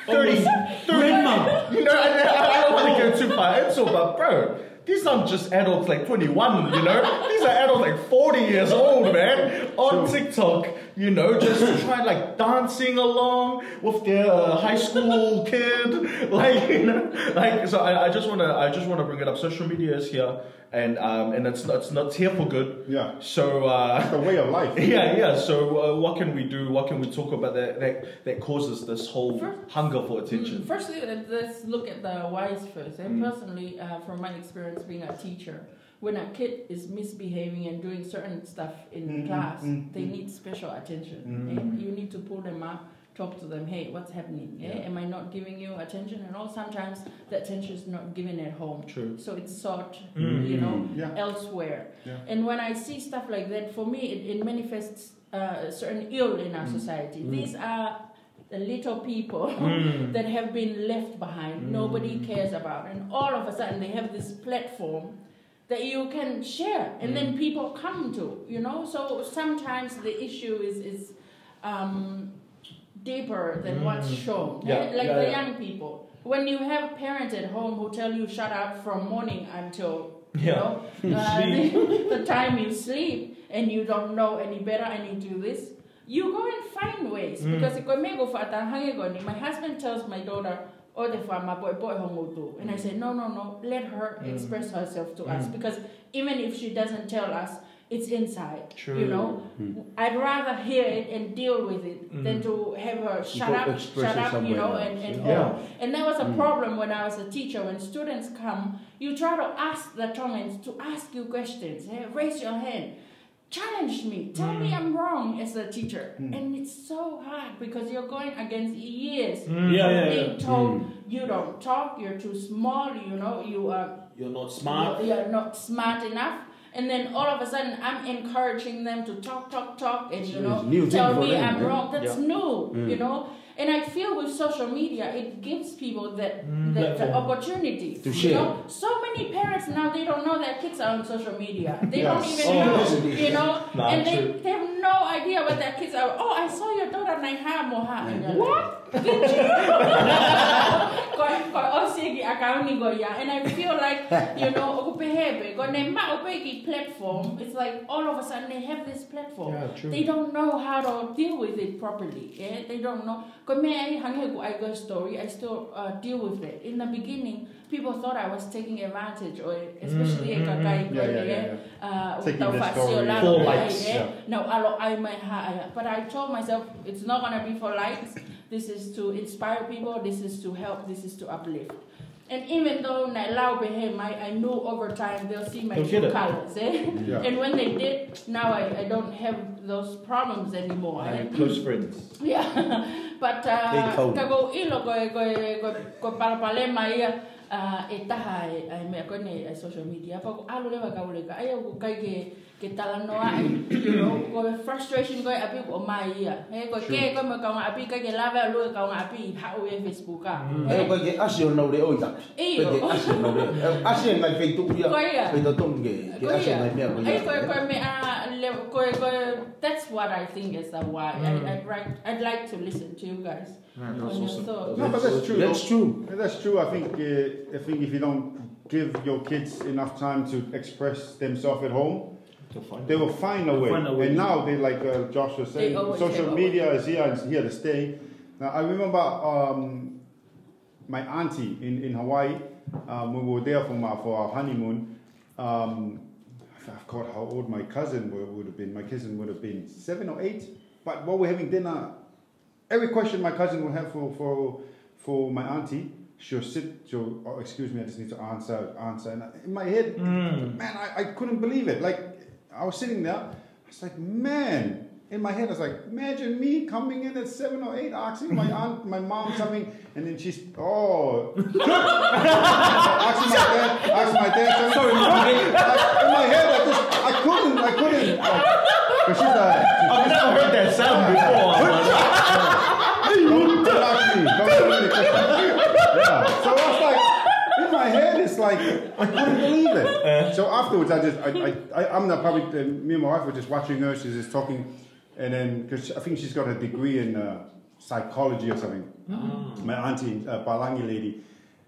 30, 30 Grandma. you know, I, I, don't want to go too far. Into, but bro, these aren't just adults like 21, you know? These are adults like 40 years old, man, on TikTok, you know, just trying like dancing along with their uh, high school kid, <laughs> like, you know, like, so I, I just want to, I just want to bring it up. Social media is here, and um, and it's not, it's not here for good. Yeah. So. Uh, It's the way of life. <laughs> yeah, yeah. So, uh, what can we do? What can we talk about that that, that causes this whole First- hunger for attention? Mm, Firstly, let- let's look at the whys first. And personally, uh, from my experience being a teacher, when a kid is misbehaving and doing certain stuff in Mm, class, mm, mm, they mm. need special attention. Mm. And you need to pull them up, talk to them. Hey, what's happening? Eh? Yeah. Am I not giving you attention? And all sometimes the attention is not given at home, True. so it's sought, Mm. you know, Yeah. elsewhere. Yeah. And when I see stuff like that, for me, it, it manifests uh, certain ill in our Mm. society. Mm. These are the little people Mm. <laughs> that have been left behind, nobody cares about, and all of a sudden they have this platform that you can share, and then people come to, you know. So sometimes the issue is is um, deeper than what's shown. Yeah, Like yeah, the yeah. young people, when you have parents at home who tell you shut up from morning until you know <laughs> uh, the, <laughs> the time you sleep, and you don't know any better, and you do this. You go and find ways Mm. because iko mego for atahangegoni. My husband tells my daughter, o te wha boy e hongo. And I said, no, no, no, let her express herself to us. Because even if she doesn't tell us, it's inside. You know? Hmm. I'd rather hear it and deal with it than hmm. to have her shut Go up, shut up, you know, else. and, and Yeah. all. And that was a hmm. problem when I was a teacher. When students come, you try to ask the Tongans to ask you questions. eh, Raise your hand. Challenge me. Tell me I'm wrong as a teacher. And it's so hard because you're going against years Yeah, yeah, yeah. being told you don't talk, you're too small, you know, you are You're not smart. you're, you're not smart enough. And then all of a sudden, I'm encouraging them to talk, talk, talk, and you know, new tell me them, I'm yeah. wrong. That's Yeah. new, you know. And I feel with social media, it gives people that, Mm, that the opportunity. To you share. know, so many parents now they don't know their kids are on social media. <laughs> They Yes. don't even Oh, know, yes, you know, Nah, and they, true. they have no idea what their kids are. Oh, I saw your daughter Naiha Moha. And you're like, What? ko ko osigi akauni go and I feel like you know <laughs> ko behebe ko ne ma opegi platform it's like all of a sudden they have this platform Yeah, true. they don't know how to deal with it properly yeah they don't know ko me ai hange ko I go story I still uh, deal with it in the beginning people thought I was taking advantage or especially mm, kakai Yeah, yeah, yeah, uh, Taking the story. For likes, yeah. No, ai mai ha. But I told myself it's not gonna be for likes. This is to inspire people. This is to help. This is to uplift. And even though na lao behem, I, I knew over time they'll see my true colors. Eh? Yeah. And when they did, now I, I don't have those problems anymore. eh? And close friends. Yeah, <laughs> but They uh, cold. ka go ilo ko ko ko ko palapale mai uh, e taha e ai me ko ne ai social media pa ko alu le ka ule ka ai ko kai ke ke tala no ai you know <coughs> ko frustration ko api ko mai ia he ko ke ko me ka api ka ke lava lu ka api ha o e facebook ka Eh, koe ke asio nau re oi tak. Iyo. Koe ke asio nau re. Eh, Asio ngai fei tuku ia. Koe ia. Fei ke. Ke asio ngai mea koe Ai ko ko me a le ko ko that's what I think is the why I I'd like I'd like to listen to you guys on your thoughts. No, but that's true. That's true. Yeah, That's true. I think uh, I think if you don't give your kids enough time to express themselves at home, To find they will find a way. Find a way. And now they like uh, Josh was saying, social media is here and here to stay. Now I remember um, my auntie in, in Hawaii um, when we were there for, my, for our honeymoon. Um, I forgot how old my cousin would, would have been. My cousin would have been seven or eight. But while we're having dinner, every question my cousin would have for, for, for my auntie, she'll sit, she'll, oh, excuse me, I just need to answer, answer. And in my head, man, I, I couldn't believe it. Like, I was sitting there, I was like, man, in my head, I was like, imagine me coming in at seven or eight, asking my <laughs> aunt, my mom something, and then she's, oh, <laughs> asking my dad, asking my dad something. in my head, I just, I couldn't, I couldn't. Like, she's like, I've never heard that sound before. Don't ask me. Don't ask me the question. Yeah. So I was like, in my head, it's like I couldn't believe it. So afterwards, I just, I, I, I I'm not probably. Uh, me and my wife were just watching her. She's just talking, and then because I think she's got a degree in uh, psychology or something. My auntie, uh, Palangi lady,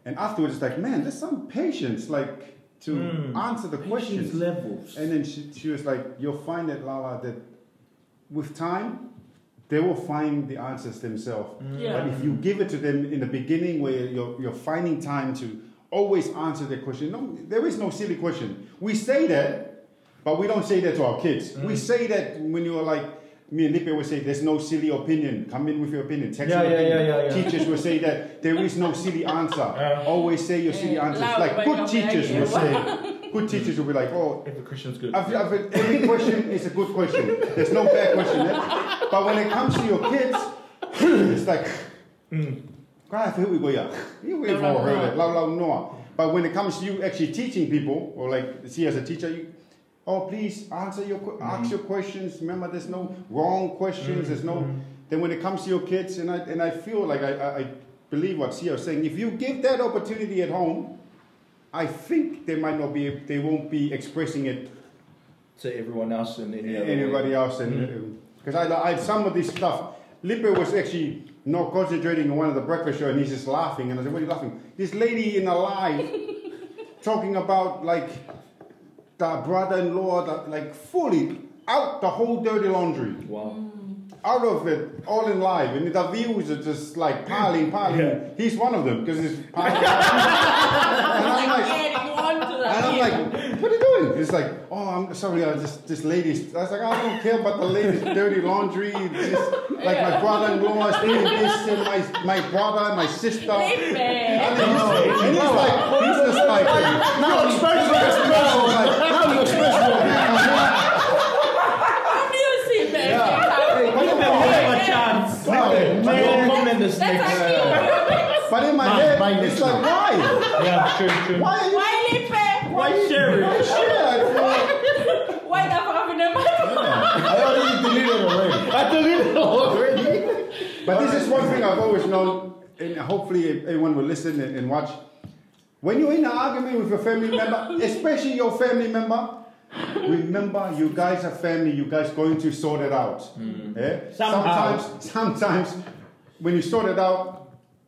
and afterwards, it's like, man, there's some patience, like to answer the questions. Levels. And then she, she was like, You'll find it, Lala, that with time, they will find the answers themselves. Yeah. But if you give it to them in the beginning where you're, you're finding time to always answer the question, no, there is no silly question. We say that, but we don't say that to our kids. Mm. We say that when you're like, me and Lipe would say, there's no silly opinion. Come in with your opinion. Text Yeah, your yeah, opinion. yeah, yeah, yeah. Teachers will say that there is no silly answer. <laughs> Always say your silly Yeah, answers. loud, Like good teachers idea. will say, good teachers will be like, oh, Every question's good. I've, I've, every question is a good question. There's no bad question. But when it comes to your kids, <clears throat> it's like, mm. "Kai, here we go, yeah. You- We've Lau, all lau, heard Lau, lau, noa. But when it comes to you actually teaching people, or like, see, as a teacher, you, oh, please answer your, que- ask mm-hmm. your questions. Remember, there's no wrong questions. There's no. Mm-hmm. Then when it comes to your kids, and I and I feel like I, I, I believe what Sia was saying. If you give that opportunity at home, I think they might not be. They won't be expressing it to everyone else and any anybody way. else and because mm-hmm. I, I some of this stuff Lipe was actually not concentrating on one of the breakfast show and he's just laughing. And I said what are you laughing? This lady in a live <laughs> talking about like the brother-in-law that like fully out the whole dirty laundry. Wow. Mm. Out of it all in live, and the views are just like piling, piling. Yeah. He's one of them because it's piling. <laughs> and I'm like, adding on to that. and I'm like, <laughs> what are you doing? He's like, oh, I'm sorry, I just this lady's. I was like, I don't care about the lady's dirty laundry. It's just like my brother-in-law is doing this, and my my brother, my sister. Leave me. And he's, and he's like, he's just like, Now you express yourself. Now you express yourself. How do you see me? Hey, Give him a chance. Wow. No comment this That's next. actually but in my Bye, it's like, why? Yeah, true, true. Why are you? Why leave me? Why share Why it? shit? I feel- Why the fuck in I already deleted already. I deleted it already. But this is one thing I've always known, and hopefully everyone will listen and, and watch. When you're in an argument with your family member, <laughs> especially your family member, remember you guys are family. You guys going to sort it out. Hmm. Yeah? Sometimes, sometimes when you sort it out,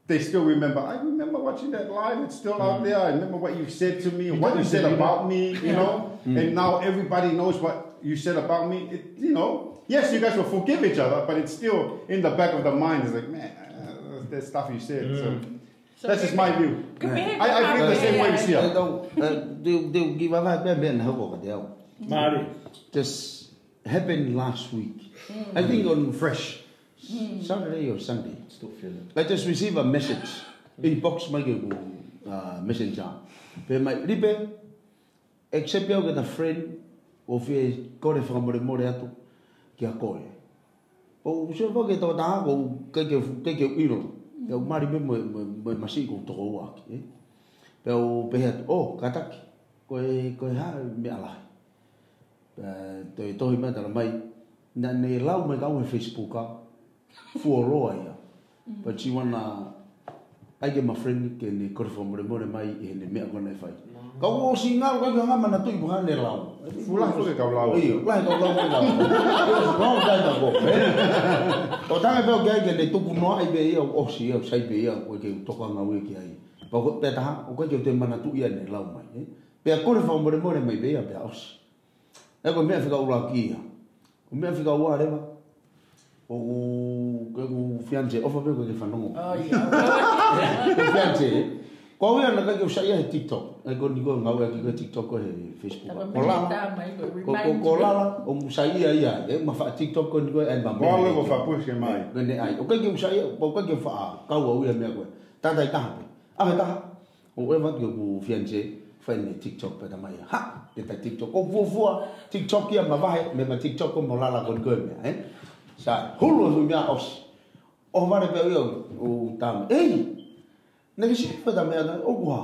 they still remember. I remember watching that live. It's still out there. I remember what you said to me, what you said about me. You know, and now everybody knows what you said about me. It, you know, yes, you guys will forgive each other, but it's still in the back of the mind. It's like, man, uh, that stuff you said. So So that's just my view. I, I feel the same way as They you. don't, uh, they, they give a vibe ben ben how about that? Mari. Just happened last week. I think on fresh Saturday or Sunday. Still feel it. I just received a message inbox my uh, messenger. Pe mai ripe except eu get a friend o fe kore whaka more more atu ki a koe. O se wha ke tō taha ko ke ke ke ke iro. Pe o mari me mo mo masi ko toko ua ki. Eh? Pe o pe atu, oh, kataki. Koe koe ha me alai. Pe toi toi me tala mai. Na ne lau me kau Facebook ka. fuoroa ia. Mm. But you wanna ai ke mafreni ke ne korfo mure mure mai e ne mea kona e fai. Ka ua o si ngaro kai kanga mana tui buha ne lau. Fula hiko ke kau lau. Iyo, lai kau lau kai lau. Iyo, kau kai kau kai. O tanga peo ke aike ne tuku noa ai be ia o si ia o sai be ia o ke toka nga ue ki ai. Pako pe ta o kai kau te mana tu tui ne lau mai. Pea korfo mure mure mai pe ia pe aos. Eko mea fika ula kia. O mea fika ua rewa. O ke ku fiance ofa pe ko ke whanongo. Oh yeah. Ko <laughs> fiance. Ko ia na ka ke usai he TikTok. E ko ni ko ngau e ki ko TikTok ko he Facebook. Tapi Ko lala. minta mai ko Ko ko remind ko you. lala o musai ia ia. E ma fa TikTok ko ni ko e ba. Wale ko fa push ke mai. Ko ne ai. O ka ke usai o ka ke fa ka wa ia me ko. Ta ta ta. A me ta. O e va ke ku fiance fa ni TikTok pa ta mai. Ha. Ke ta TikTok. O fu fu TikTok ia ma va me ma TikTok ko mo lala ko ko me. Eh. Sa hulu fu mea os. O va re pe o o tam. Ei. Na ke si fa tam me o wa.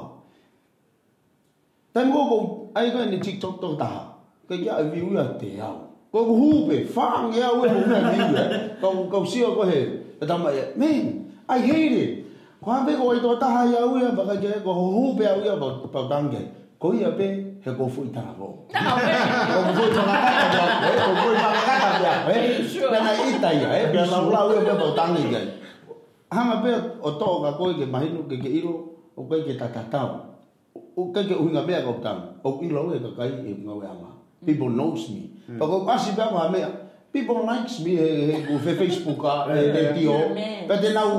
tam ko ko ai ko ni TikTok to ta. Ke ya view ya te au. Ko ko hu be fang ya we hu na view. Ko ko si ko he. Ta ma này, Man, I hate it. Ko ave ko i to ta ha ya we ba ka ke ko hu be au ya ba cái, dang ge. Ko ya be he ko fu ta ko. Ko fu ta ka ta ya. Ko fu ta ka ta ya. Sure. Pe na ita ya. Eh, na la we ba dang ge. Hanga pe o to ka ko ke mahinu ke ke iro o ke ke ta ta ta o ka ke uhinga mea ko tang o i lo e ka kai e nga we ama people knows me pa ko asi ba ma mea people likes me he he ko fe facebook a e de tio Man. pa de nau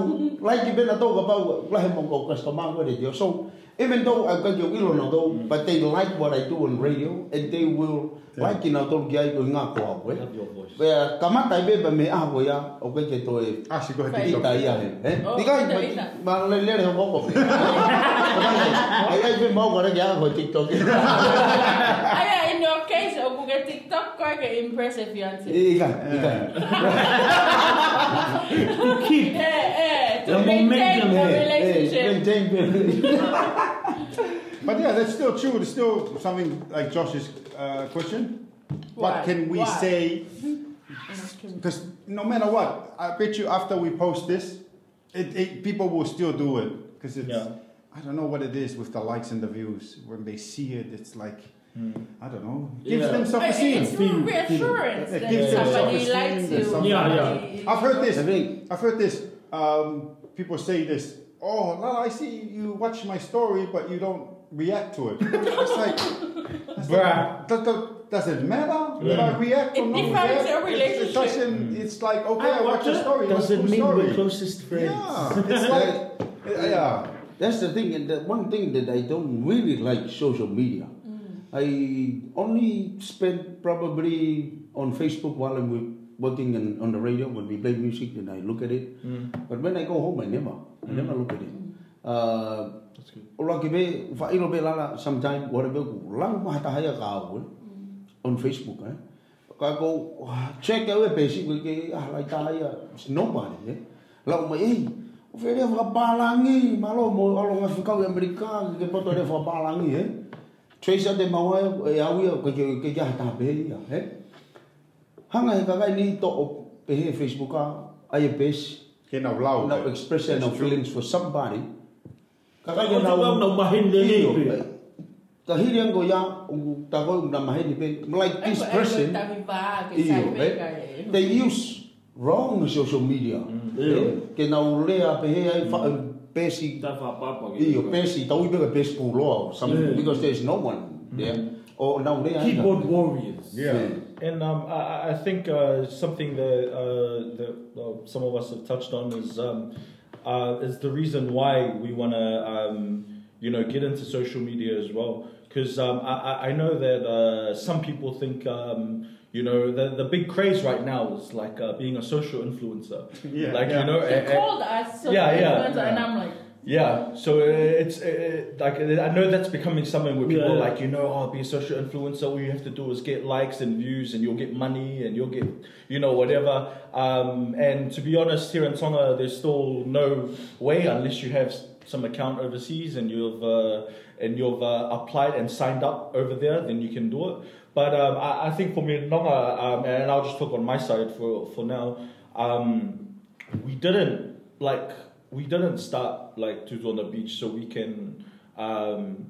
like be na to ka pa la he mo ko customer ko de tio so even though I got your ilo no though but they like what I do on radio and they will like in auto gi ko nga ko a we Love your voice. Pe kamata be ba me a ko ya o ke ke to e Ah, si ko he Fai. TikTok. Ita ia he. Eh? Oh, Tika ita, ita. ma le le ho ko. Ai ai be mau ko re ya ko TikTok. Aya, in your case, o kuke TikTok ko ke impressive fiance. Ika, ika. To keep. Eh, eh, to The maintain the relationship. <laughs> maintain be. But yeah, that's still true. There's still something like Josh's uh, question. What can we Why? say? Because no matter what, I bet you after we post this, it, it, people will still do it. Because it's, Yeah. I don't know what it is with the likes and the views. When they see it, it's like, I don't know, gives Yeah. them self-esteem. it's reassurance It that gives them somebody self-esteem, likes you. something- Yeah, somebody- I've heard this. I think I've heard this. Um, people say this. Oh, Lala, I see you watch my story, but you don't react to it. <laughs> it's like, that's Bruh. The, the, does it matter that I react or It not defines react? your It- It relationship. doesn't. It's like okay, I I watch watch a it. story. Does what's it mean story? we're closest friends? Yeah, it's like yeah. That's the thing, and the one thing that I don't really like social media. I only spend probably on Facebook while I'm working in, on the radio when we play music and I look at it. But when I go home, I never, I never look at it. Uh, That's good. Ora ki be fa ilo be lala sometime whatever ku lang ma ta haya ka au on Facebook eh. Ka go check out pe si ke ah lai ta ya nobody eh. La ma eh o fe fa balangi malo mo alo nga fika o Amerika ke poto de fa balangi eh. Trace de mawa e au ya ke ke ke ya ta be ya eh. Hanga he ka kai ni to o pe he Facebook a ai pe Okay, now loud. no expression of feelings for somebody. Kaka ko tawag ng mahin na Iyo, ni. eh, Kahiri ang goya, ung tago na mahin ni like this person, iyo, eh, they use wrong social media. Ke na ulea pe he ai fa pesi, Ta fa papa. iyo, pesi, tau ibe ka pesi pulo, Yeah. some because there's no one there. O na ulea. Keyboard warriors. Yeah. And um, I, I think uh, something that, uh, that uh, some of us have touched on is um, uh, is the reason why we want to um, you know get into social media as well. Because um, I, I- I know that uh, some people think um, you know the the big craze right now is like uh, being a social influencer. <laughs> Yeah, like yeah. you know. They eh, eh, called us so Yeah, yeah, influencer, and. I'm like, yeah, so uh, it's uh, like I know that's becoming something where people Yeah, are yeah. like, you know, oh, be a social influencer. All you have to do is get likes and views, and you'll get money, and you'll get, you know, whatever. Um, and to be honest, here in Tonga, there's still no way unless you have some account overseas and you've uh, and you've uh, applied and signed up over there, then you can do it. But um, I, I think for me in Tonga, um, and I'll just talk on my side for for now. Um, we didn't like we didn't start like to do on the beach so we can um,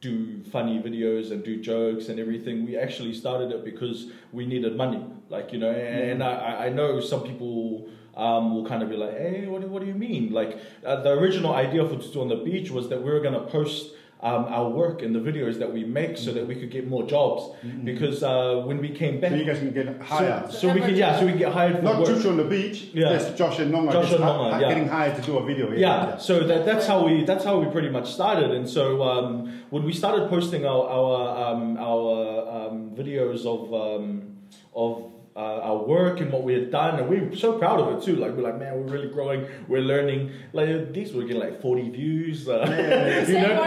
do funny videos and do jokes and everything. We actually started it because we needed money, like you know. And, and I, I know some people um, will kind of be like, "Hey, what do, what do you mean?" Like uh, the original idea for Tutu on the beach was that we were gonna post. Um, our work and the videos that we make so that we could get more jobs because uh, when we came back So you guys can get hired. so, so we can yeah so we can get hired for Not work. Chuchu on the beach. Yeah. There's Josh and Nonga. Josh and hi- Nonga, yeah. Getting hired to do a video. yeah, so that, that's how we that's how we pretty much started and so um, when we started posting our our um, our um, videos of um, of uh, our work and what we had done and we were so proud of it too like we're like man we're really growing we're learning like these were getting like 40 views uh, they <laughs> you said know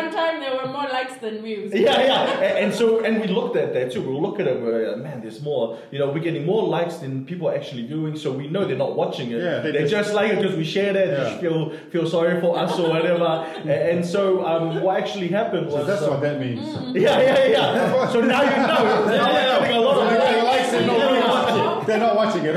one time there were more likes than views. <laughs> yeah, yeah, and, and so and we looked at that too. We look at it, we're like, man, there's more. You know, we're getting more likes than people are actually viewing. So we know they're not watching it. Yeah, they they just- just, like it because we share that, Yeah. Just feel feel sorry for us or whatever. <laughs> and, and so um, what actually happened was So that's uh, what that means. <laughs> yeah, yeah, yeah. so now you know. Now we're getting a lot So of they get likes and no Yeah. views. They're not watching it.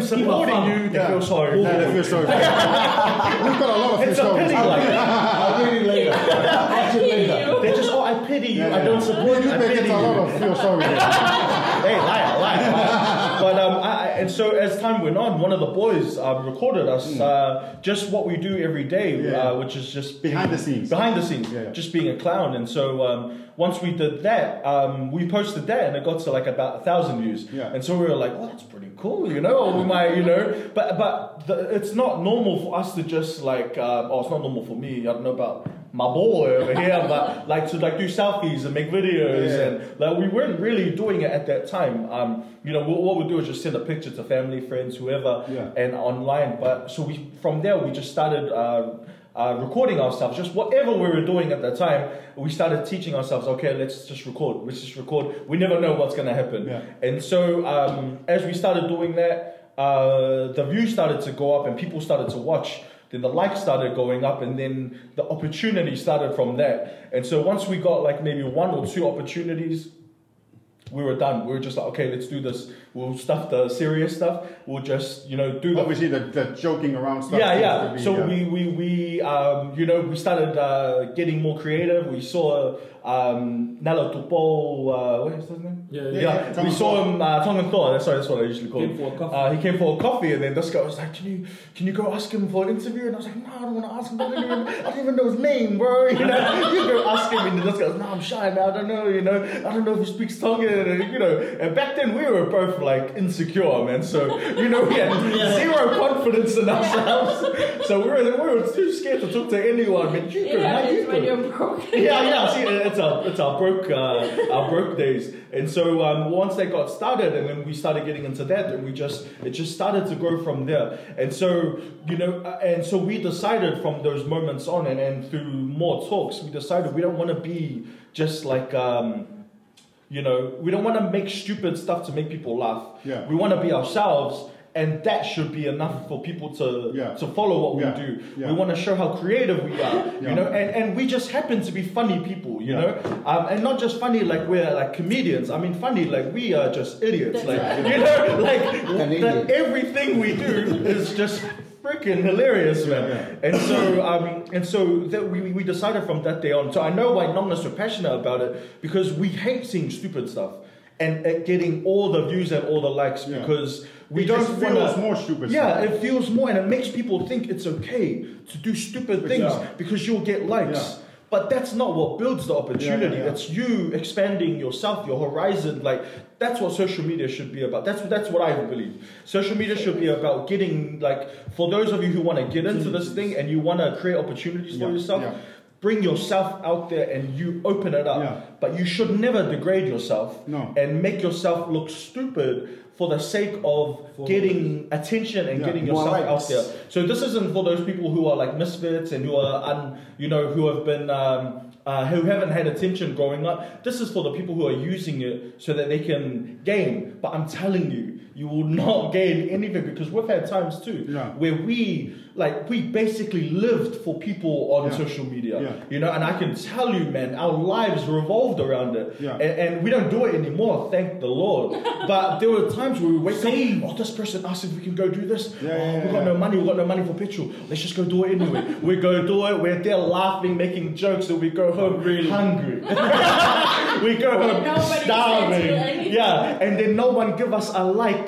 So instead them supporting you, they Yeah. feel sorry. Yeah, they feel sorry. <laughs> We've got a lot of It's a stories. pity, like I'll get it later. Watch it later. they just oh I pity you, Yeah, I don't support you, I They pity you. a lot of feel sorry. <laughs> hey, liar, liar, liar. But um, I, I- and so as time went on, one of the boys um, recorded us uh, just what we do every day, Hmm. Yeah. uh, which is just Behind the scenes. behind the scenes, Yeah, just being a clown. And so um, once we did that, um, we posted that, and it got to like about a thousand views. Yeah. And so we were like, "Oh, that's pretty cool," you know. Or we might, you know, but but the, it's not normal for us to just like, um, oh, it's not normal for me. I don't know about my boy over here, but like to like do selfies and make videos, Yeah. and like we weren't really doing it at that time. Um, you know, what, what we do is just send a picture to family, friends, whoever, Yeah. and online. But so we from there we just started. Uh, uh, recording ourselves, just whatever we were doing at the time, we started teaching ourselves. Okay, let's just record. Let's just record. We never know what's going to happen. Yeah. And so um, as we started doing that, uh, the views started to go up and people started to watch. Then the likes started going up, and then the opportunity started from that. And so once we got like maybe one or two opportunities, we were done. We were just like, okay, let's do this. We'll stuff the serious stuff. We'll just, you know, do the Obviously, the, the joking around stuff. yeah, yeah. be, So uh, we we we um, you know, we started uh, getting more creative. We saw um, Nalo Tupo, uh, what is his name? Yeah, yeah, Yeah, yeah, we saw him, uh, Tongan Thor, that's, sorry, that's what I usually call him. for a coffee. Uh, he came for a coffee, and then this guy was like, "Can you, can you go ask him for an interview?" And I was like, "No, I don't want to ask him. I don't even, I don't even know his name, bro. <laughs> You know, you go ask him." And this guy was, "No, I'm shy, man. I don't know. You know, I don't know if he speaks Tongan." And, you know, and back then we were both like insecure, man. So you know, we had <laughs> zero confidence in ourselves. so we were, we were too scared to talk to anyone. Man, you go, Yeah, man, it's when you're broke. yeah, yeah. See, it's our it's our broke uh, our broke days, and so um, once they got started, and then we started getting into that, and we just it just started to grow from there. And so you know, uh, and so we decided from those moments on, and, and through more talks, we decided we don't want to be just like. Um, you know, we don't want to make stupid stuff to make people laugh. Yeah. We want to be ourselves, and that should be enough for people to Yeah. to follow what Yeah. we do. Yeah. We want to show how creative we are. Yeah. You know, and, and we just happen to be funny people. You Yeah. know, um, and not just funny like we're like comedians. I mean, funny like we are just idiots. Like right. you know, <laughs> like Canadian. that everything we do is just freaking hilarious, man. Yeah, And so, um, and so that we, we decided from that day on. So I know why none of us are passionate about it because we hate seeing stupid stuff and uh, getting all the views and all the likes Yeah. because we It don't just wanna- feels more stupid Yeah, stuff. it feels more, and it makes people think it's okay to do stupid things because you'll get likes. Yeah. But that's not what builds the opportunity. Yeah, yeah. It's you expanding yourself, your horizon. Like that's what social media should be about. That's that's what I believe. Social media should be about getting like for those of you who want to get into this thing and you want to create opportunities for yourself. Bring yourself out there and you open it up. Yeah. But you should never degrade yourself No. and make yourself look stupid for the sake of For- getting attention and Yeah. getting yourself out there. So this isn't for those people who are like misfits and who are un, you know who have been um, uh, who haven't had attention growing up. This is for the people who are using it so that they can gain. But I'm telling you, you will not <laughs> gain anything because we've had times too Yeah. where we like we basically lived for people on Yeah. social media. Yeah. You know, and I can tell you, man, our lives revolved around it. Yeah. And, and we don't do it anymore, thank the Lord. <laughs> but there were times where we wake up, oh, this person asked if we can go do this. Yeah, oh, yeah, we yeah, got yeah. no money, we got no money for petrol. Let's just go do it anyway. <laughs> we go do it, we're there laughing, making jokes, and we go home really hungry. <laughs> we go home nobody starving. Yeah, and then no one give us a like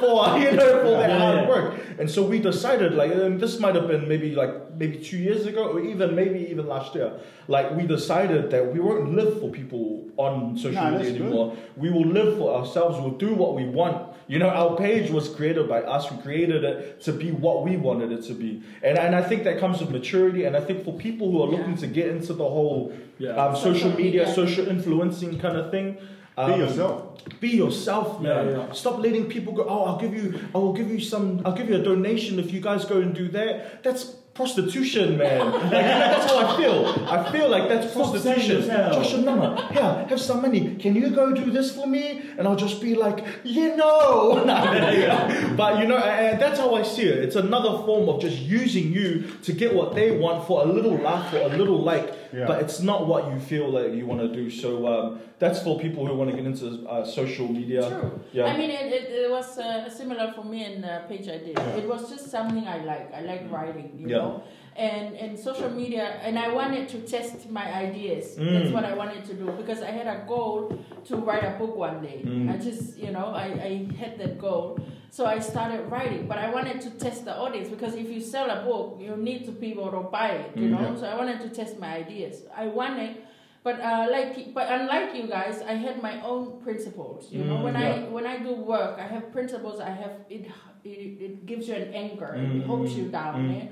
for you know for that Yeah, hard yeah. work. And so we decided, like, and this might have been maybe like maybe two years ago, or even maybe even last year. Like, we decided that we won't live for people on social Nah, media that's good. anymore. We will live for ourselves. We'll do what we want. You know, our page was created by us. We created it to be what we wanted it to be. And and I think that comes with maturity. And I think for people who are Yeah. looking to get into the whole Yeah. um, social, media. social influencing kind of thing. Be um, yourself. be yourself, man. Yeah, yeah. Stop letting people go. Oh, I'll give you. I will give you some. I'll give you a donation if you guys go and do that. That's prostitution, man. <laughs> like, you know, that's how I feel. I feel like that's Stop prostitution. saying yourself. Joshua Nama, here, have some money. Can you go do this for me? And I'll just be like, you know. <laughs> but you know, and that's how I see it. It's another form of just using you to get what they want for a little laugh, for a little like. Yeah. But it's not what you feel like you want to do. So um, that's for people who want to get into uh, social media. True. Yeah. I mean, it, it, it was uh, similar for me in the page I did. It was just something I like. I like writing, you Yeah. know. And and social media, and I wanted to test my ideas. Mm. That's what I wanted to do because I had a goal to write a book one day. Mm. I just, you know, I, I had that goal. So I started writing, but I wanted to test the audience because if you sell a book, you need to people to buy it, you Mm, know. yeah. So I wanted to test my ideas. I wanted but uh, like, but unlike you guys, I had my own principles. You know, Mm, when yeah. I when I do work, I have principles. I have it. It, it gives you an anchor. Mm, It holds you down. mm. eh?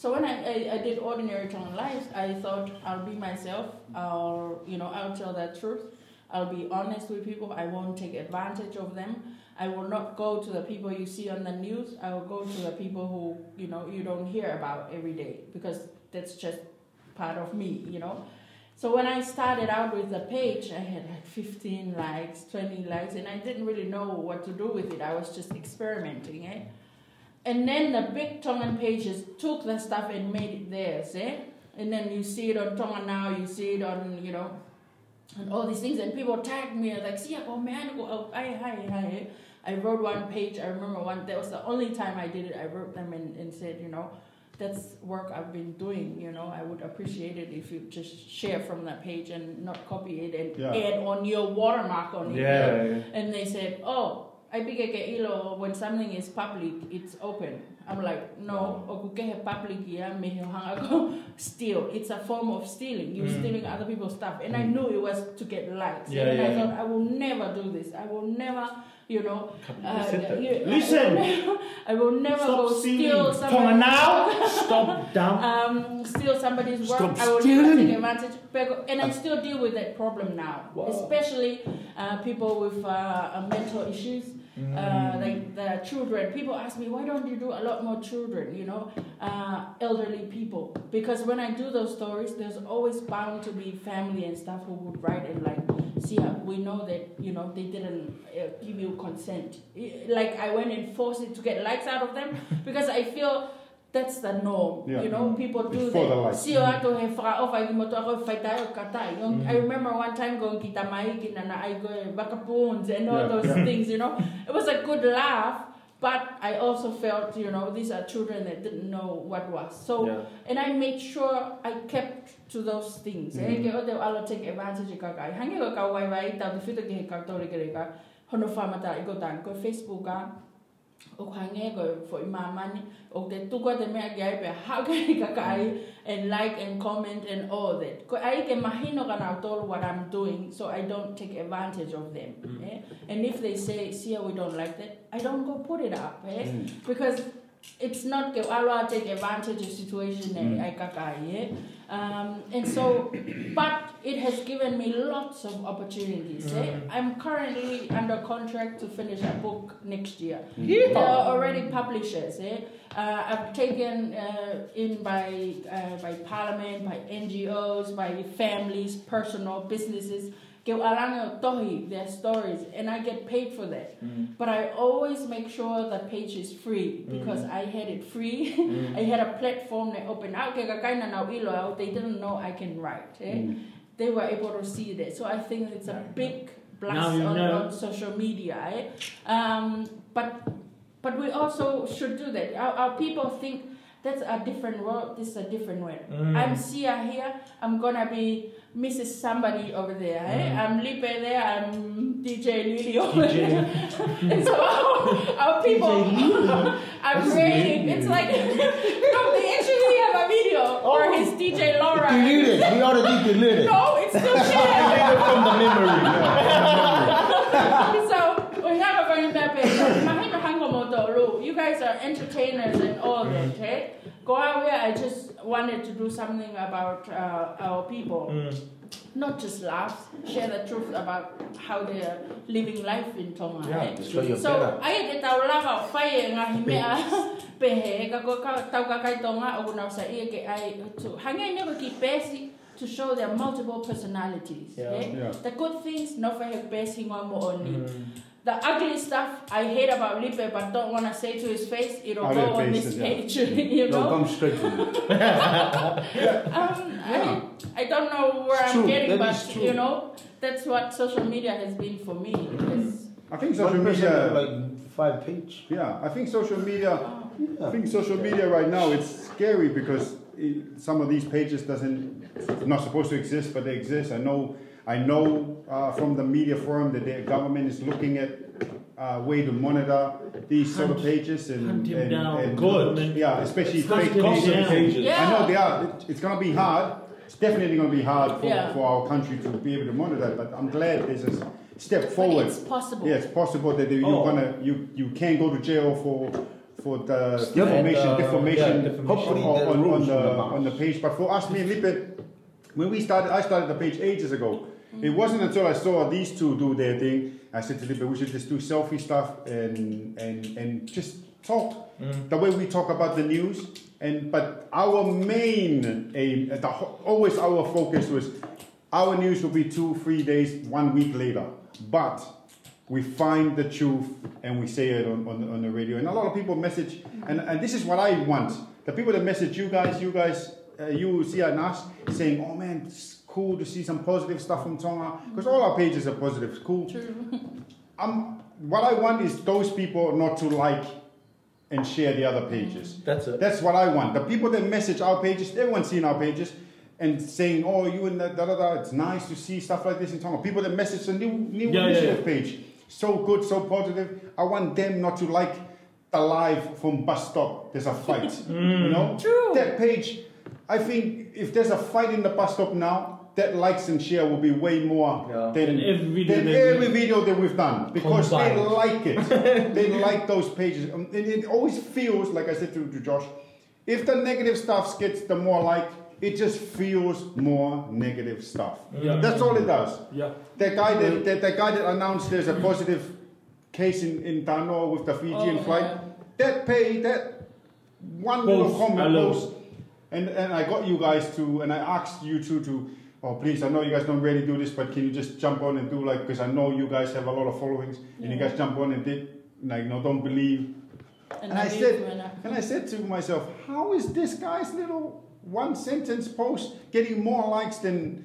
So when I, I, I did Ordinary Tongan Lives, I thought I'll be myself. I'll you know I'll tell the truth. I'll be honest with people. I won't take advantage of them. I will not go to the people you see on the news. I will go to the people who you know you don't hear about every day because that's just part of me. You know. So when I started out with the page, I had like 15 likes, 20 likes, and I didn't really know what to do with it. I was just experimenting, eh? And then the big Tongan pages took the stuff and made it theirs, eh? And then you see it on Tongan now, you see it on, you know, and all these things, and people tagged me like, "See, oh man, oh, hi, hi, hi." I wrote one page. I remember one. That was the only time I did it. I wrote them and, and said, you know, that's work I've been doing. You know, I would appreciate it if you just share from that page and not copy it and Yeah. add on your watermark on it. Yeah, yeah. And they said, oh, I big ilo when something is public, it's open. I'm like, no, okuke public ya me hanga go <laughs> steal. It's a form of stealing. You're Mm. stealing other people's stuff. And I knew it was to get likes. Yeah, and yeah, I yeah. thought I will never do this. I will never, you know, uh, said that. you- Listen. <laughs> I will never Stop go steal stealing. On somebody now! <laughs> Stop down. um, steal somebody's work. Stop I will never stealing. take advantage. And I still deal with that problem now, Wow. especially uh, people with uh, mental issues. Mm. Uh, like the children, people ask me, why don't you do a lot more children? You know, uh, elderly people. Because when I do those stories, there's always bound to be family and stuff who would write and like, see, we know that you know they didn't uh, give you consent. Like I went and forced it to get likes out of them <laughs> because I feel that's the norm. Yeah. You know, people do It's that. likes. See, I to have fra of I moto ako fight tayo katai. Mm. I remember one time going kita mai kina na I go bakapoons and all Yeah, those yeah. things. You know, it was a good laugh. But I also felt, you know, these are children that didn't know what was. So, Yeah. and I made sure I kept to those things. Eh, Mhm. ke o take advantage ka kai. Hangi ka wai wai tau te whita ki he ke reka. Hono whamata i tang ko Facebook ka. O hange ko fo i mamani. O te tuko te mea ki ai pe hau ke ka kai. And like and comment and all that. Ai ke mahino ka nau tolu what I'm doing. So I don't take advantage of them. Eh? And if they say, Sia, we don't like that. I don't go put it up. Eh? Mm. because it's not ala take advantage of situation Mm. mm. ai kakai yeah? Um, and so but it has given me lots of opportunities eh? Mm. i'm currently under contract to finish a book next year Yeehaw. there are already publishers eh? uh, i've taken uh, in by uh, by parliament by ngos by families personal businesses ke alanga tohi their stories and i get paid for that Mm. but I always make sure the page is free because I had it free. <laughs> I had a platform that opened out. Kaya kaina ilo out. They didn't know I can write. Eh? Mm. They were able to see that. So I think it's a big blast on, on social media. Eh? Um, but but we also should do that. Our, our people think that's a different world. This is a different world. Mm. I'm Sia here. I'm gonna be Mrs. Somebody over there. Eh? Mm. I'm Lipe there. I'm DJ Lily over there. <laughs> and so our people are creating. It's like <laughs> no, they actually have a video or his DJ Laura. Delete it. We already deleted. No, it's still <laughs> shared. From the memory. so we have a going back page. Mahino Hangomoto Lu, you guys are entertainers and all that, okay? Go out there, I just wanted to do something about uh, our people. Mm. Not just laughs, share the truth about how they are living life in Tonga. Yeah, eh? that's you're So, better. ai te tau lava whai e ngahi mea pehe, ka ko ka tau ka kai tonga o kuna sa ia ke ai tu. Hangai never ki pesi to show their multiple personalities. Yeah. eh? Yeah. The good things, no whai pesi ngā mo only. Mm. The ugly stuff I hate about Lipe but don't want to say to his face, it'll Other go on faces, this yeah. page, <laughs> you No, know? come straight to me. <laughs> Um, I, I don't know where It's I'm true, getting, that but you know, that's what social media has been for me. I think social media. have like five page. Yeah, I think social media. oh, I think social media right now it's scary because it, some of these pages doesn't not supposed to exist, but they exist. I know. I know uh, from the media forum that the government is looking at uh, way to monitor these sort of pages and, hunt him and, down. and Good. yeah, especially Hunt fake news pages. Yeah. I know they are. It, it's gonna be hard. It's definitely gonna be hard for, Yeah. for our country to be able to monitor. it, But I'm glad there's a step but forward. it's possible. Yeah, it's possible that you're Oh. gonna you you can go to jail for for the Yep. defamation, And, uh, defamation, yeah, defamation. Hopefully on, on, on the the on the page. But for us, me and Lipe, when we started, I started the page ages ago. Mm. It wasn't until I saw these two do their thing. I said to Lipe, we should just do selfie stuff and and and just talk Mm. the way we talk about the news. And but our main aim, the, always our focus was our news will be two, three days, one week later. But we find the truth and we say it on, on, on the radio. And a lot of people message, and, and this is what I want. The people that message you guys, you guys, uh, you see and us saying, oh man, cool to see some positive stuff from Tonga. Because all our pages are positive. It's cool. True. <laughs> Um, what I want is those people not to like and share the other pages. That's it. That's what I want. The people that message our pages, everyone's seen our pages and saying, "Oh, you and that, da da da." It's nice to see stuff like this in Tonga. People that message the new new Yeah, yeah, initiative yeah. page, so good, so positive. I want them not to like the live from bus stop. There's a fight, <laughs> you know. True. That page, I think, if there's a fight in the bus stop now, that likes and share will be way more Yeah. than, Than every video than that every we- video that we've done because they like it. <laughs> they like those pages. Um, And it always feels, like I said to, to Josh, if the negative stuff gets the more like, it just feels more negative stuff. Yeah. That's all it does. Yeah. The guy that, that the guy that announced there's a positive case in, in Tanoa with the Fijian Oh, flight, yeah. that pay that one little Post, comment post, and and I got you guys to, and I asked you two to, oh please, I know you guys don't really do this, but can you just jump on and do like, because I know you guys have a lot of followings, and you guys jump on and did, like, no, don't believe. And I said- And I said to myself, how is this guy's little one sentence post getting more likes than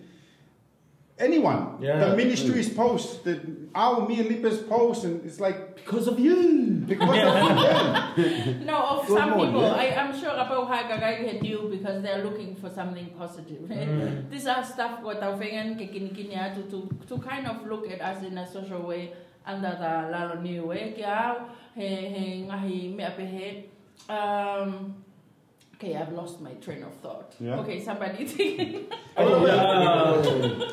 anyone? Yeah. The ministry's post, the our me and Lipa's post, and it's like Because of you. because of <laughs> you. No, of Good some morning, people, yeah. I, I'm sure about Hagagai had you because they're looking for something positive. <laughs> These are stuff what Taufengan ke kini kini to to kind of look at us in a social way under the lalo ni we ke au he he ngahi me ape um Okay, I've lost my train of thought. Yeah. Okay, somebody. <laughs> Oh, yeah.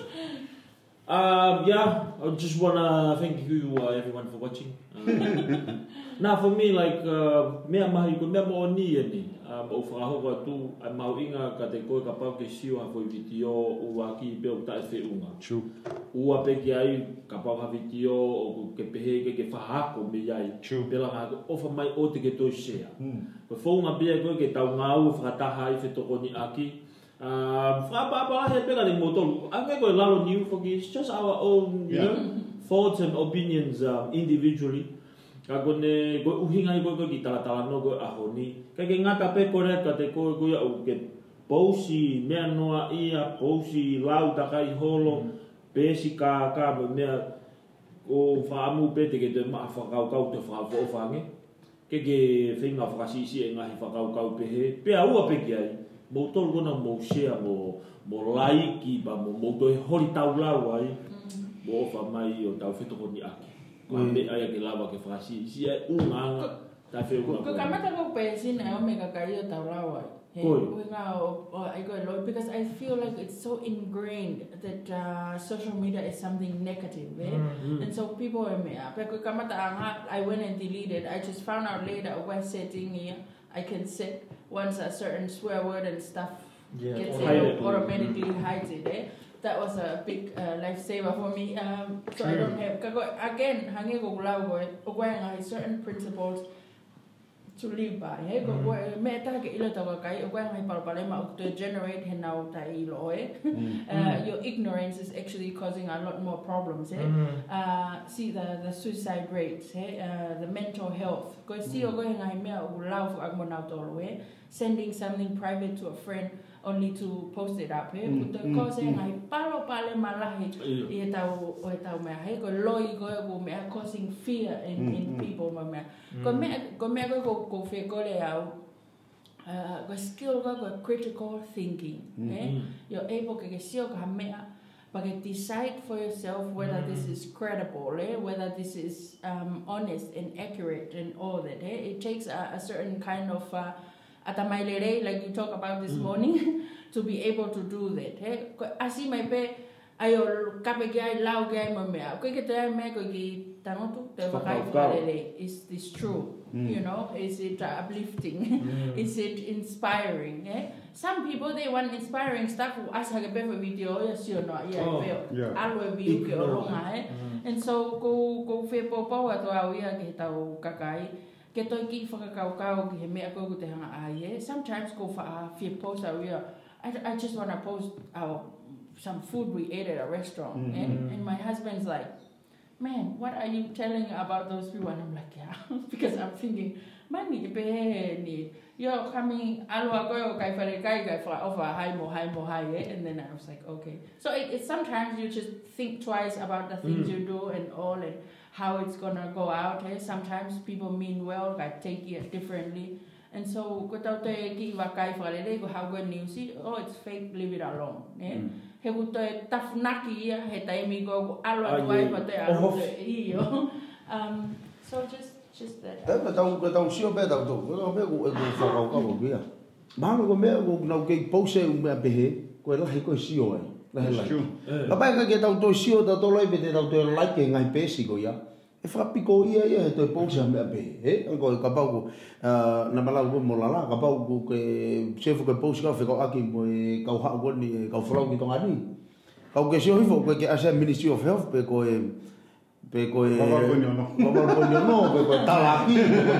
Um, yeah, I just wanna thank you uh, everyone for watching. Um, <laughs> now for me, like uh, mea mahi ko mea mo ni e ni. Um, o whakahoko atu, ai mau inga ka te koe ka pau ke siu ha fo i vitio o waki pe o tae whi unga. True, Ua pe ki ai ka pau ha vitio o ke pehe ke ke whahako me iai. True. Pela ngā ko ofa mai o te ke toi shea. Hmm. Ko whaunga pia koe ke tau ngā ua whakataha i whetoko ni aki. Um, whakapapa he pera ni motolu. Ake koe lalo ni uwhaki, it's just our own, you Yeah. know, thoughts and opinions um, individually. Ka kone, koe uhinga i koe koe ki talatala no koe aho ni. Ka ke ngata pe kore ka te koe koe au ke pousi mea noa ia, pousi lau takai holo, pesi ka ka mo mea o whaamu pe te ke te maa whakau kau te whakau whange. Ke ke whinga whakasisi e ngahi whakau kau pe he. Pea ua pe ki ai, mo tolu kona mo share mo mo laiki ba mo mo toi hori tau lau ai. Mo ofa mai o tau whetoko ni aki. Ko me ai ke lava ke whakasisi unga ta whi unga. Ko kamata ko pesin ome ka kaio tau lawa. Hey, Koi. we nga o o ai ko lo because I feel like it's so ingrained that uh, social media is something negative, eh? Mm. And so people are me up. Ko kamata anga I went and deleted. I just found out later when setting here I can set once a certain swear word and stuff Yeah. gets it automatically hides it, eh? That was a big uh, lifesaver for me. Um, so I don't have again hangi ko gulaw ko o ko certain principles to live by. He ko ko me ta ke ilo ta kai o ko nga par pare ma to generate he now ta ilo eh. <laughs> Uh, your ignorance is actually causing a lot more problems. Eh? Uh, see the the suicide rates, eh? uh, the mental health. Ko si o ko nga me o gulaw ag mo na to eh? Sending something private to a friend only to post it up. Eh? Mm, Ko mm, ko se mm. nga palo pale malahi Iyo. i e tau o e tau mea hei ko loi ko e ko mea causing fear in, Mm, in mm. people ma mea ko mea ko mea ko ko ko fe ko le au uh, ko skill ko ko critical thinking Mm. eh Mm. you're able ke ke sio ka mea but ke decide for yourself whether this is credible eh whether this is um, honest and accurate and all that eh it takes a, a certain kind of uh, atamailere like you talk about this morning <laughs> to be able to do that eh? Ko- asi mai pe ai o kape ki ai lau ki ai ma mea ko ke te ai mea ki tanotu te wakai Whakau. is this true you know is it uplifting? <laughs> Is it inspiring eh? Some people they want inspiring stuff asa ke pe video ya sio no ya Oh, pe yeah. alo e biu ke o longa eh. And so ko ko fe po po ato au ia ke tau kakai ke toi ki whakakau kau ki he mea ko ko te hanga ai eh sometimes ko wha fe post au ia I, I just want to post our some food we ate at a restaurant Mm, eh? and my husband's like man what are you telling about those people and I'm like yeah <laughs> because I'm thinking man ni pe ni you're coming alwa ko o kai fare kai kai fa over hai mo hai mo hai eh? and then I was like okay so it, it sometimes you just think twice about the things Mm. you do and all and how it's gonna go out. Eh? Sometimes people mean well, like take it differently. And so, ko tau te ki iwa kai whakalele, ko hau koe news, oh, it's fake, leave it alone. Eh? Mm. He ko te tafunaki ia, he taimi ko ko alo atu ai pa te alo te iyo. <laughs> Um, so just, just that. Te me tau, ko tau sio pe tau tau, ko tau pe ko e ko whakau kau kia. Mahanga ko mea ko nau kei pause u mea pehe, ko e lahi ko e sio ai. Lahi It's lai. true. Eh. Ka pai ka ke tau tau sio tau lai pe te tau tau lai ke ngai pesi ko ia. E whakapiko ia ia he toi pause a mea pehe. He, anko e ka pau ko, ah, na malau ko mo lala, ka pau ko ke sefu ke pause ka whikau aki mo e kau haa ko ni, e kau whalau ki tonga ni. Kau ke sio hifo, ko ke Asa Ministry of Health pe ko e, pe ko e... Wawal ko nyo, no? Wawal ko nyo, no, pe ko e talaki.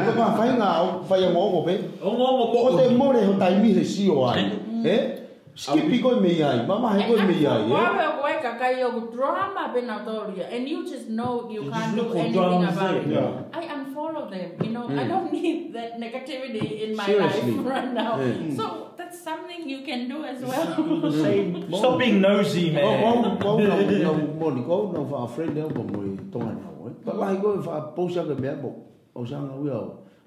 Ko ka whainga, whai a ngongo pe. O ngō ngō Ko te more ho taimi he sio ai. He? Skipi koe me ai, mama he koe me ai. eh? Wawe o koe ka kai o drama pena toria, and you just know you, You can't do anything about it. Yeah. I unfollow them. You know, I Mm. don't need that negativity in my Seriously. life right now. Mm. So that's something you can do as well. the same. Stop being nosy, Ko man. ko na na moni ko na fa friend e ko mo tonga na o. Pa lai ko fa posa ke me bo. O sa nga wi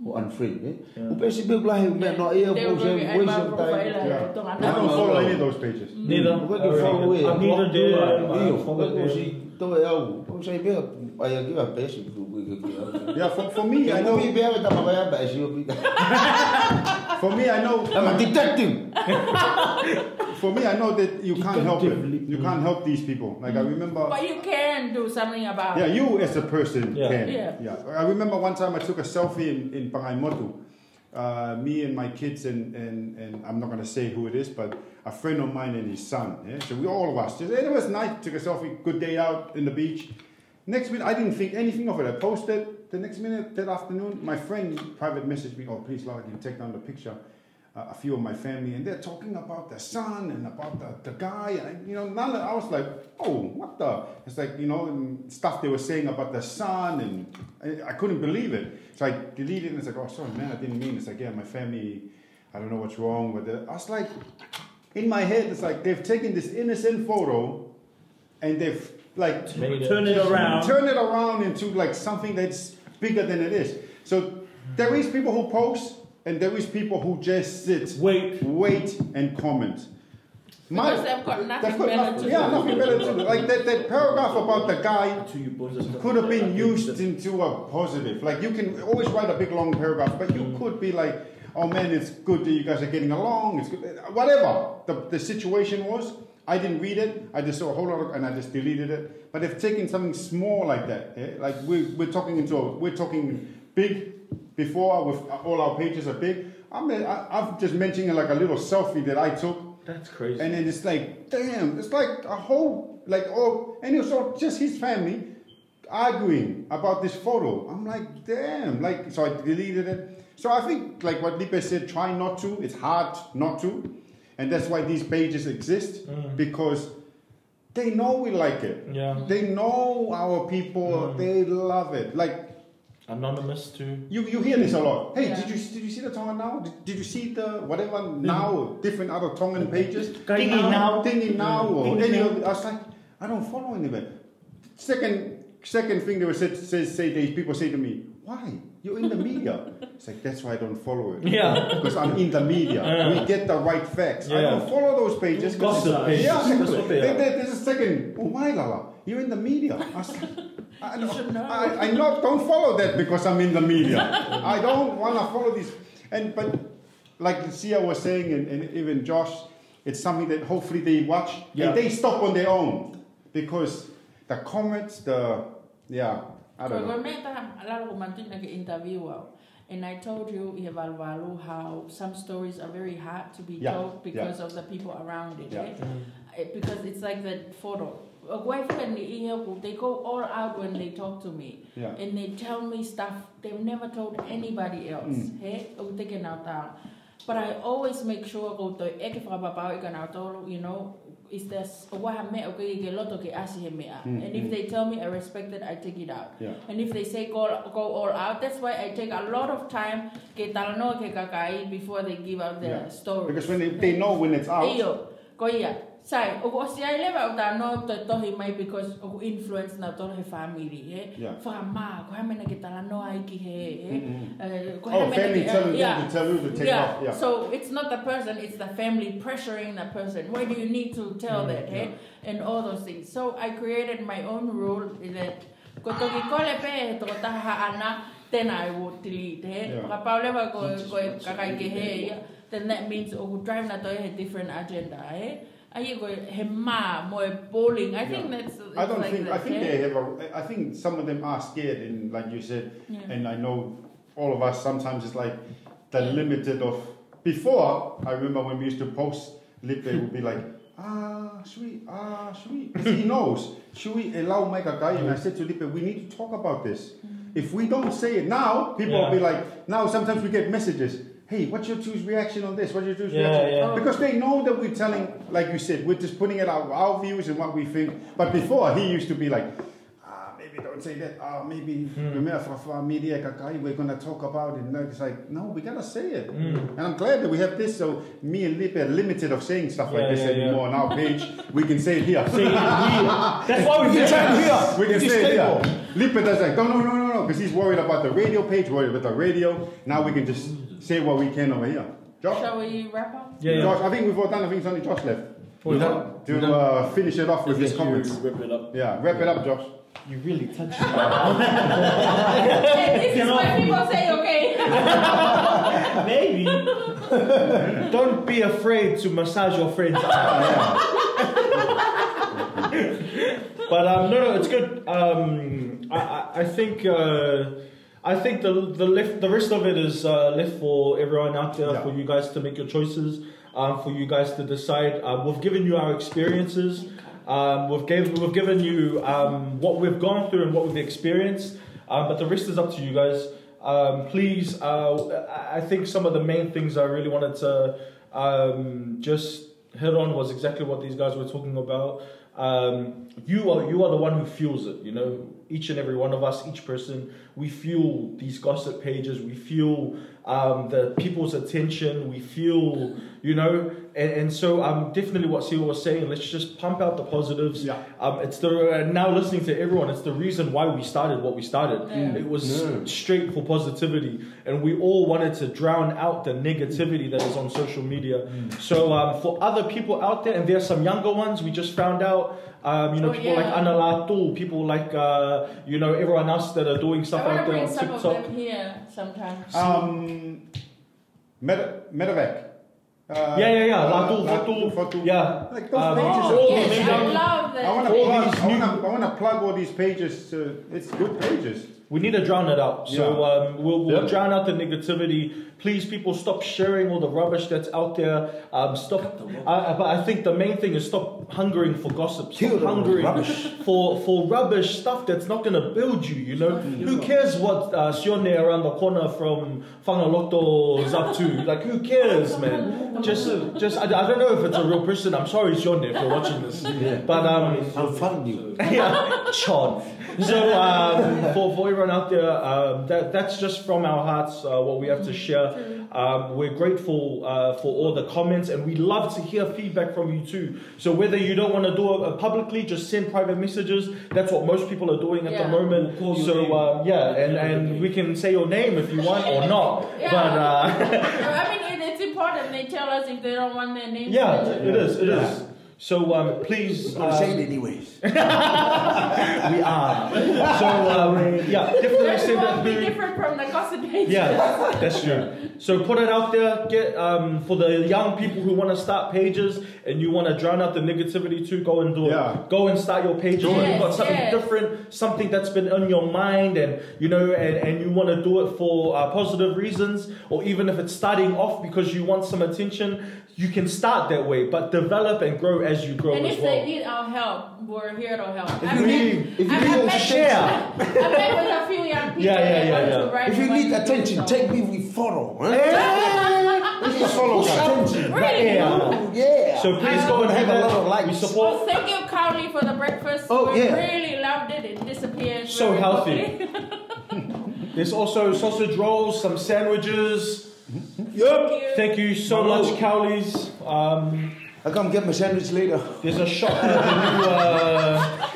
o o unfriend eh. O pe si be lai me no e They po will se be mo my se profile, tai. Yeah. don't I don't follow any of those pages. Neither. Ko ke follow e. I neither do I. I Io, follow ko them. si to e au. Ko sai be ai ki va pe si ku ku ku. Yeah, for, for me, I I know know. mi be ta ma ba ba si o bi. For me, I know. I'm a detective. <laughs> For me, I know that you can't help it. You can't help these people. Like I remember. But you can do something about it. Yeah, you as a person Yeah. can. Yeah. I remember one time I took a selfie in, in Pangaimotu. Uh, me and my kids and, and, and I'm not gonna say who it is, but a friend of mine and his son. Yeah? So we all of us just it was nice. Took a selfie. Good day out in the beach. Next minute, I didn't think anything of it. I posted. The next minute, that afternoon, my friend private messaged me, "Oh, please, Lord, you take down the picture." Uh, a few of my family, and they're talking about the son and about the, the guy, and you know, none of, I was like, "Oh, what the?" It's like you know, and stuff they were saying about the son, and I, I couldn't believe it. So I deleted it, and it's like, "Oh, sorry, man, I didn't mean." It's like, "Yeah, my family, I don't know what's wrong with it." I was like, in my head, it's like they've taken this innocent photo, and they've like Made it. Turn it around. turn it around into like something that's bigger than it is. So there is people who post and there is people who just sit, Wait. wait and comment. Because they've got nothing they've got better nothing- to yeah, do. nothing better to do. Like that, that paragraph about the guy To you boys and stuff. could have been used into a positive. Like you can always write a big long paragraph, but you could be like, "Oh man, it's good that you guys are getting along." It's good. Whatever the, the situation was, I didn't read it. I just saw a whole lot of, and I just deleted it. But if taking something small like that, yeah? like we're, we're talking into a, we're talking big before with all our pages are big. I'm I, I'm just mentioning like a little selfie that I took. That's crazy. And then it's like, damn, it's like a whole, like, oh, and it was all just his family arguing about this photo. I'm like, damn, like, so I deleted it. So I think, like what Lipe said, try not to. It's hard not to. And that's why these pages exist, mm. because they know we like it. Yeah. They know our people, mm. they love it. Like, Anonymous too. you, you hear this a lot. Hey, Yeah. did you did you see the Tongan now? Did, did you see the whatever now? Mm. Different other Tongan pages. Thingy now. Thingy now, or Thingy any of. I was like, I don't follow any of it. Second second thing they were said say, say these people say to me, why? You're in the media. It's like that's why I don't follow it. Yeah. Because I'm in the media. Yeah. We get the right facts. Yeah. I don't follow those pages. 'cause Gossip it's- pages. Yeah, That's exactly. what they There- There's a second. Oh my lala, you're in the media. I was like, I, You should know. I, I not, don't follow that because I'm in the media. <laughs> I don't want to follow this. And but like Sia was saying, and, and even Josh, it's something that hopefully they watch Yeah. and they stop on their own because the comments, the yeah, I don't know. Me taha alalo ko mantina ke interview. And I told you, Ihevalvalu, how some stories are very hard to be Yeah, told because of the people around it. Yeah. eh? Eh, Because it's like that photo. A wife and the iheku, they go all out when they talk to me. Yeah. And they tell me stuff they've never told anybody else. Mm. Hey, o te ke nau. But I always make sure ko to eke whakapapau i ka you know, is there a I mea o ke ke loto ke asi he mea. Mm, And if mm. they tell me I respect it, I take it out. Yeah. And if they say go, go all out, that's why I take a lot of time ke talanoa ke kakai before they give out their Yeah. story. Because when they, they know when it's out, ia. Sai, o ko si ai lewa o ta no to tohi mai because o influence na to he family, he. Yeah. Wha ma, ko ha mena ke tala no ai ki he, he. Mhm. Uh, ko Oh, ha mena family ke- telling yeah. tell you to take yeah. off. Yeah. So it's not the person, it's the family pressuring the person. Why do you need to tell mm-hmm. that, hey? And all those things. So I created my own rule that ko toki kole pe he toko taha ana, then I would delete? Yeah. Ka pauleva ko ko kakai ke he, then that means o drive na to a different agenda, hey? Ai ko he ma mo e bowling. I think Yeah. that's I don't like think. I think hey? they have a. I think some of them are scared, and like you said, Yeah. and I know all of us. Sometimes it's like the Yeah. limited of. Before I remember when we used to post, Lipe would be like, <laughs> ah, sweet, ah, sweet. 'Cause he knows. Should we allow make a guy? And I said to Lipe, we need to talk about this. If we don't say it now, people will be like, now sometimes we get messages. Hey, what's your two's reaction on this? What's your two's Yeah, reaction? yeah. Because they know that we're telling, like you said, we're just putting it out our views and what we think. But before, he used to be like, ah, maybe don't say that. Ah, maybe remember for- for media kakai, we're gonna talk about it. And it's like, no, we gotta say it. Mm. And I'm glad that we have this. So me and Lipe are limited of saying stuff like Yeah, this anymore on our page. we can say it here. Say it here. That's why we can get can hear. We can say it here. Lipe does like, no, no, no, no, no, because he's worried about the radio page, worried about the radio. Now we can just say what we can over here. Josh? Shall we wrap up? Yeah, yeah. Josh, I think we've all done. I think it's only Josh left. What is that? To uh, finish it off with his comments. you Wrap it up. Yeah, wrap it up, Josh. You really touched me. Hey, <laughs> <laughs> this is when people say okay. <laughs> Maybe. Don't be afraid to massage your friend's eye. But um, no, no, it's good. Um, I, I, think uh, I think the the left the rest of it is uh, left for everyone out there Yeah. for you guys to make your choices. Um, for you guys to decide. Um, we've given you our experiences. Um, we've gave we've given you um, what we've gone through and what we've experienced. Um, but the rest is up to you guys. Um, please, uh, I I think some of the main things I really wanted to um, just hit on was exactly what these guys were talking about. Um, you are you are the one who fuels it. You know, each and every one of us, each person, we fuel these gossip pages. We fuel um, the people's attention. We fuel, you know, and, and so um, definitely what Siwa was saying. Let's just pump out the positives. Yeah. Um, it's the uh, now listening to everyone. It's the reason why we started what we started. Yeah. It was Yeah. straight for positivity, and we all wanted to drown out the negativity that is on social media. So um, for other people out there, and there's some younger ones, we just found out. Um, you know, Oh, people like yeah. Analatu, people like uh, you know everyone else that are doing stuff I want out to there bring on some of TikTok. them here sometime. Um, Meta, Metavac. Uh, Yeah, yeah, yeah. uh, Latu, Latu, Fatu. Fatu. Yeah. Like those Um, pages all are yes, I love that. I want to plug. these I new- want to. I want to plug all these pages. To, it's good pages. We need to drown it out. So Yeah. um, we'll, we'll Yeah. drown out the negativity. Please, people, stop sharing all the rubbish that's out there. Um, stop. I, but I think the main thing is stop hungering for gossip. Stop Kill hungering rubbish. <laughs> for for rubbish stuff that's not going to build you. You know, who cares what uh, Sione around the corner from Whangaloto is up to? <laughs> Like, who cares, man? Just, just. I, I don't know if it's a real person. I'm sorry, Sione, if you're watching this. Yeah. But um, I'll fund you. <laughs> yeah, Chon. So um, for, for everyone out there, um, that that's just from our hearts uh, what we have to share. Um, we're grateful uh, for all the comments, and we love to hear feedback from you too. So whether you don't want to do it uh, publicly, just send private messages. That's what most people are doing at Yeah. the moment. We'll so name. um, yeah, and, and we can say your name if you want or <laughs> not. Yeah. But uh, I mean, <laughs> it's important they tell us if they don't want their name. yeah, mentioned. it is. It is. So um, please. I'm gonna say um, it anyways. <laughs> we are. So um, yeah, definitely That send that be through. different from the gossip pages. Yeah, that's true. So put it out there. Get um, for the young people who want to start pages and you want to drown out the negativity too. Go and do it. Yeah. Go and start your pages. when you've got something yes. different, something that's been on your mind, and you know, and, and you want to do it for uh, positive reasons, or even if it's starting off because you want some attention, you can start that way. But develop and grow as you grow And as if well. they need our help, we're here to help. If I you met- need, if you I- need I to met- share. I met with a few young people. <laughs> Yeah, yeah, yeah, yeah. to if you need attention, song. take me with follow. Huh? This is follow Push guy. attention. Really? Yeah. Yeah. So please go and have have a that. lot of likes. We Well, support. thank you, Cowley, for the breakfast. Oh, we yeah. really loved it. It disappeared. So healthy. <laughs> There's also sausage rolls, some sandwiches. Thank you. Thank you so Bravo. much, Cowleys. Um, I come get my sandwich later. There's a shop at the new. Uh...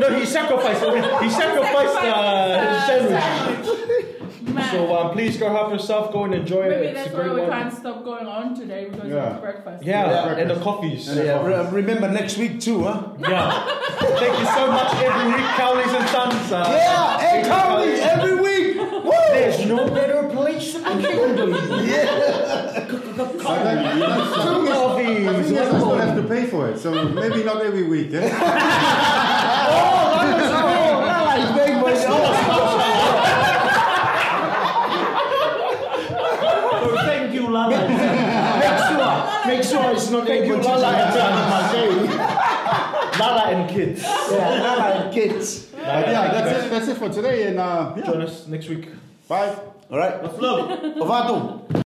No, he sacrificed. He sacrificed uh, his sandwich. So um, please go help yourself. Go and enjoy Maybe it. It's that's a why great we one. can't stop going on today because Yeah. of breakfast. Yeah, Yeah. and the coffees. And Yeah, coffee. re- remember next week too, huh? Yeah. Thank you so much every week, Cowleys and Sons. Uh, Yeah, thank and Cowleys. every week. Woo! There's no better place than <laughs> Kingdom. Yeah. So then, you know, so- Two coffees. I think I still have to pay for it, so <laughs> maybe not every week. Eh? <laughs> Oh, that like big boy. So thank you, Lala. Make sure, make sure it's not Thank you, able to Lala and change Lala and kids. Yeah, Lala and kids. But yeah, that's it. That's it for today, and uh, yeah, Join us next week. Bye. All right. Let's. <laughs> Ovato.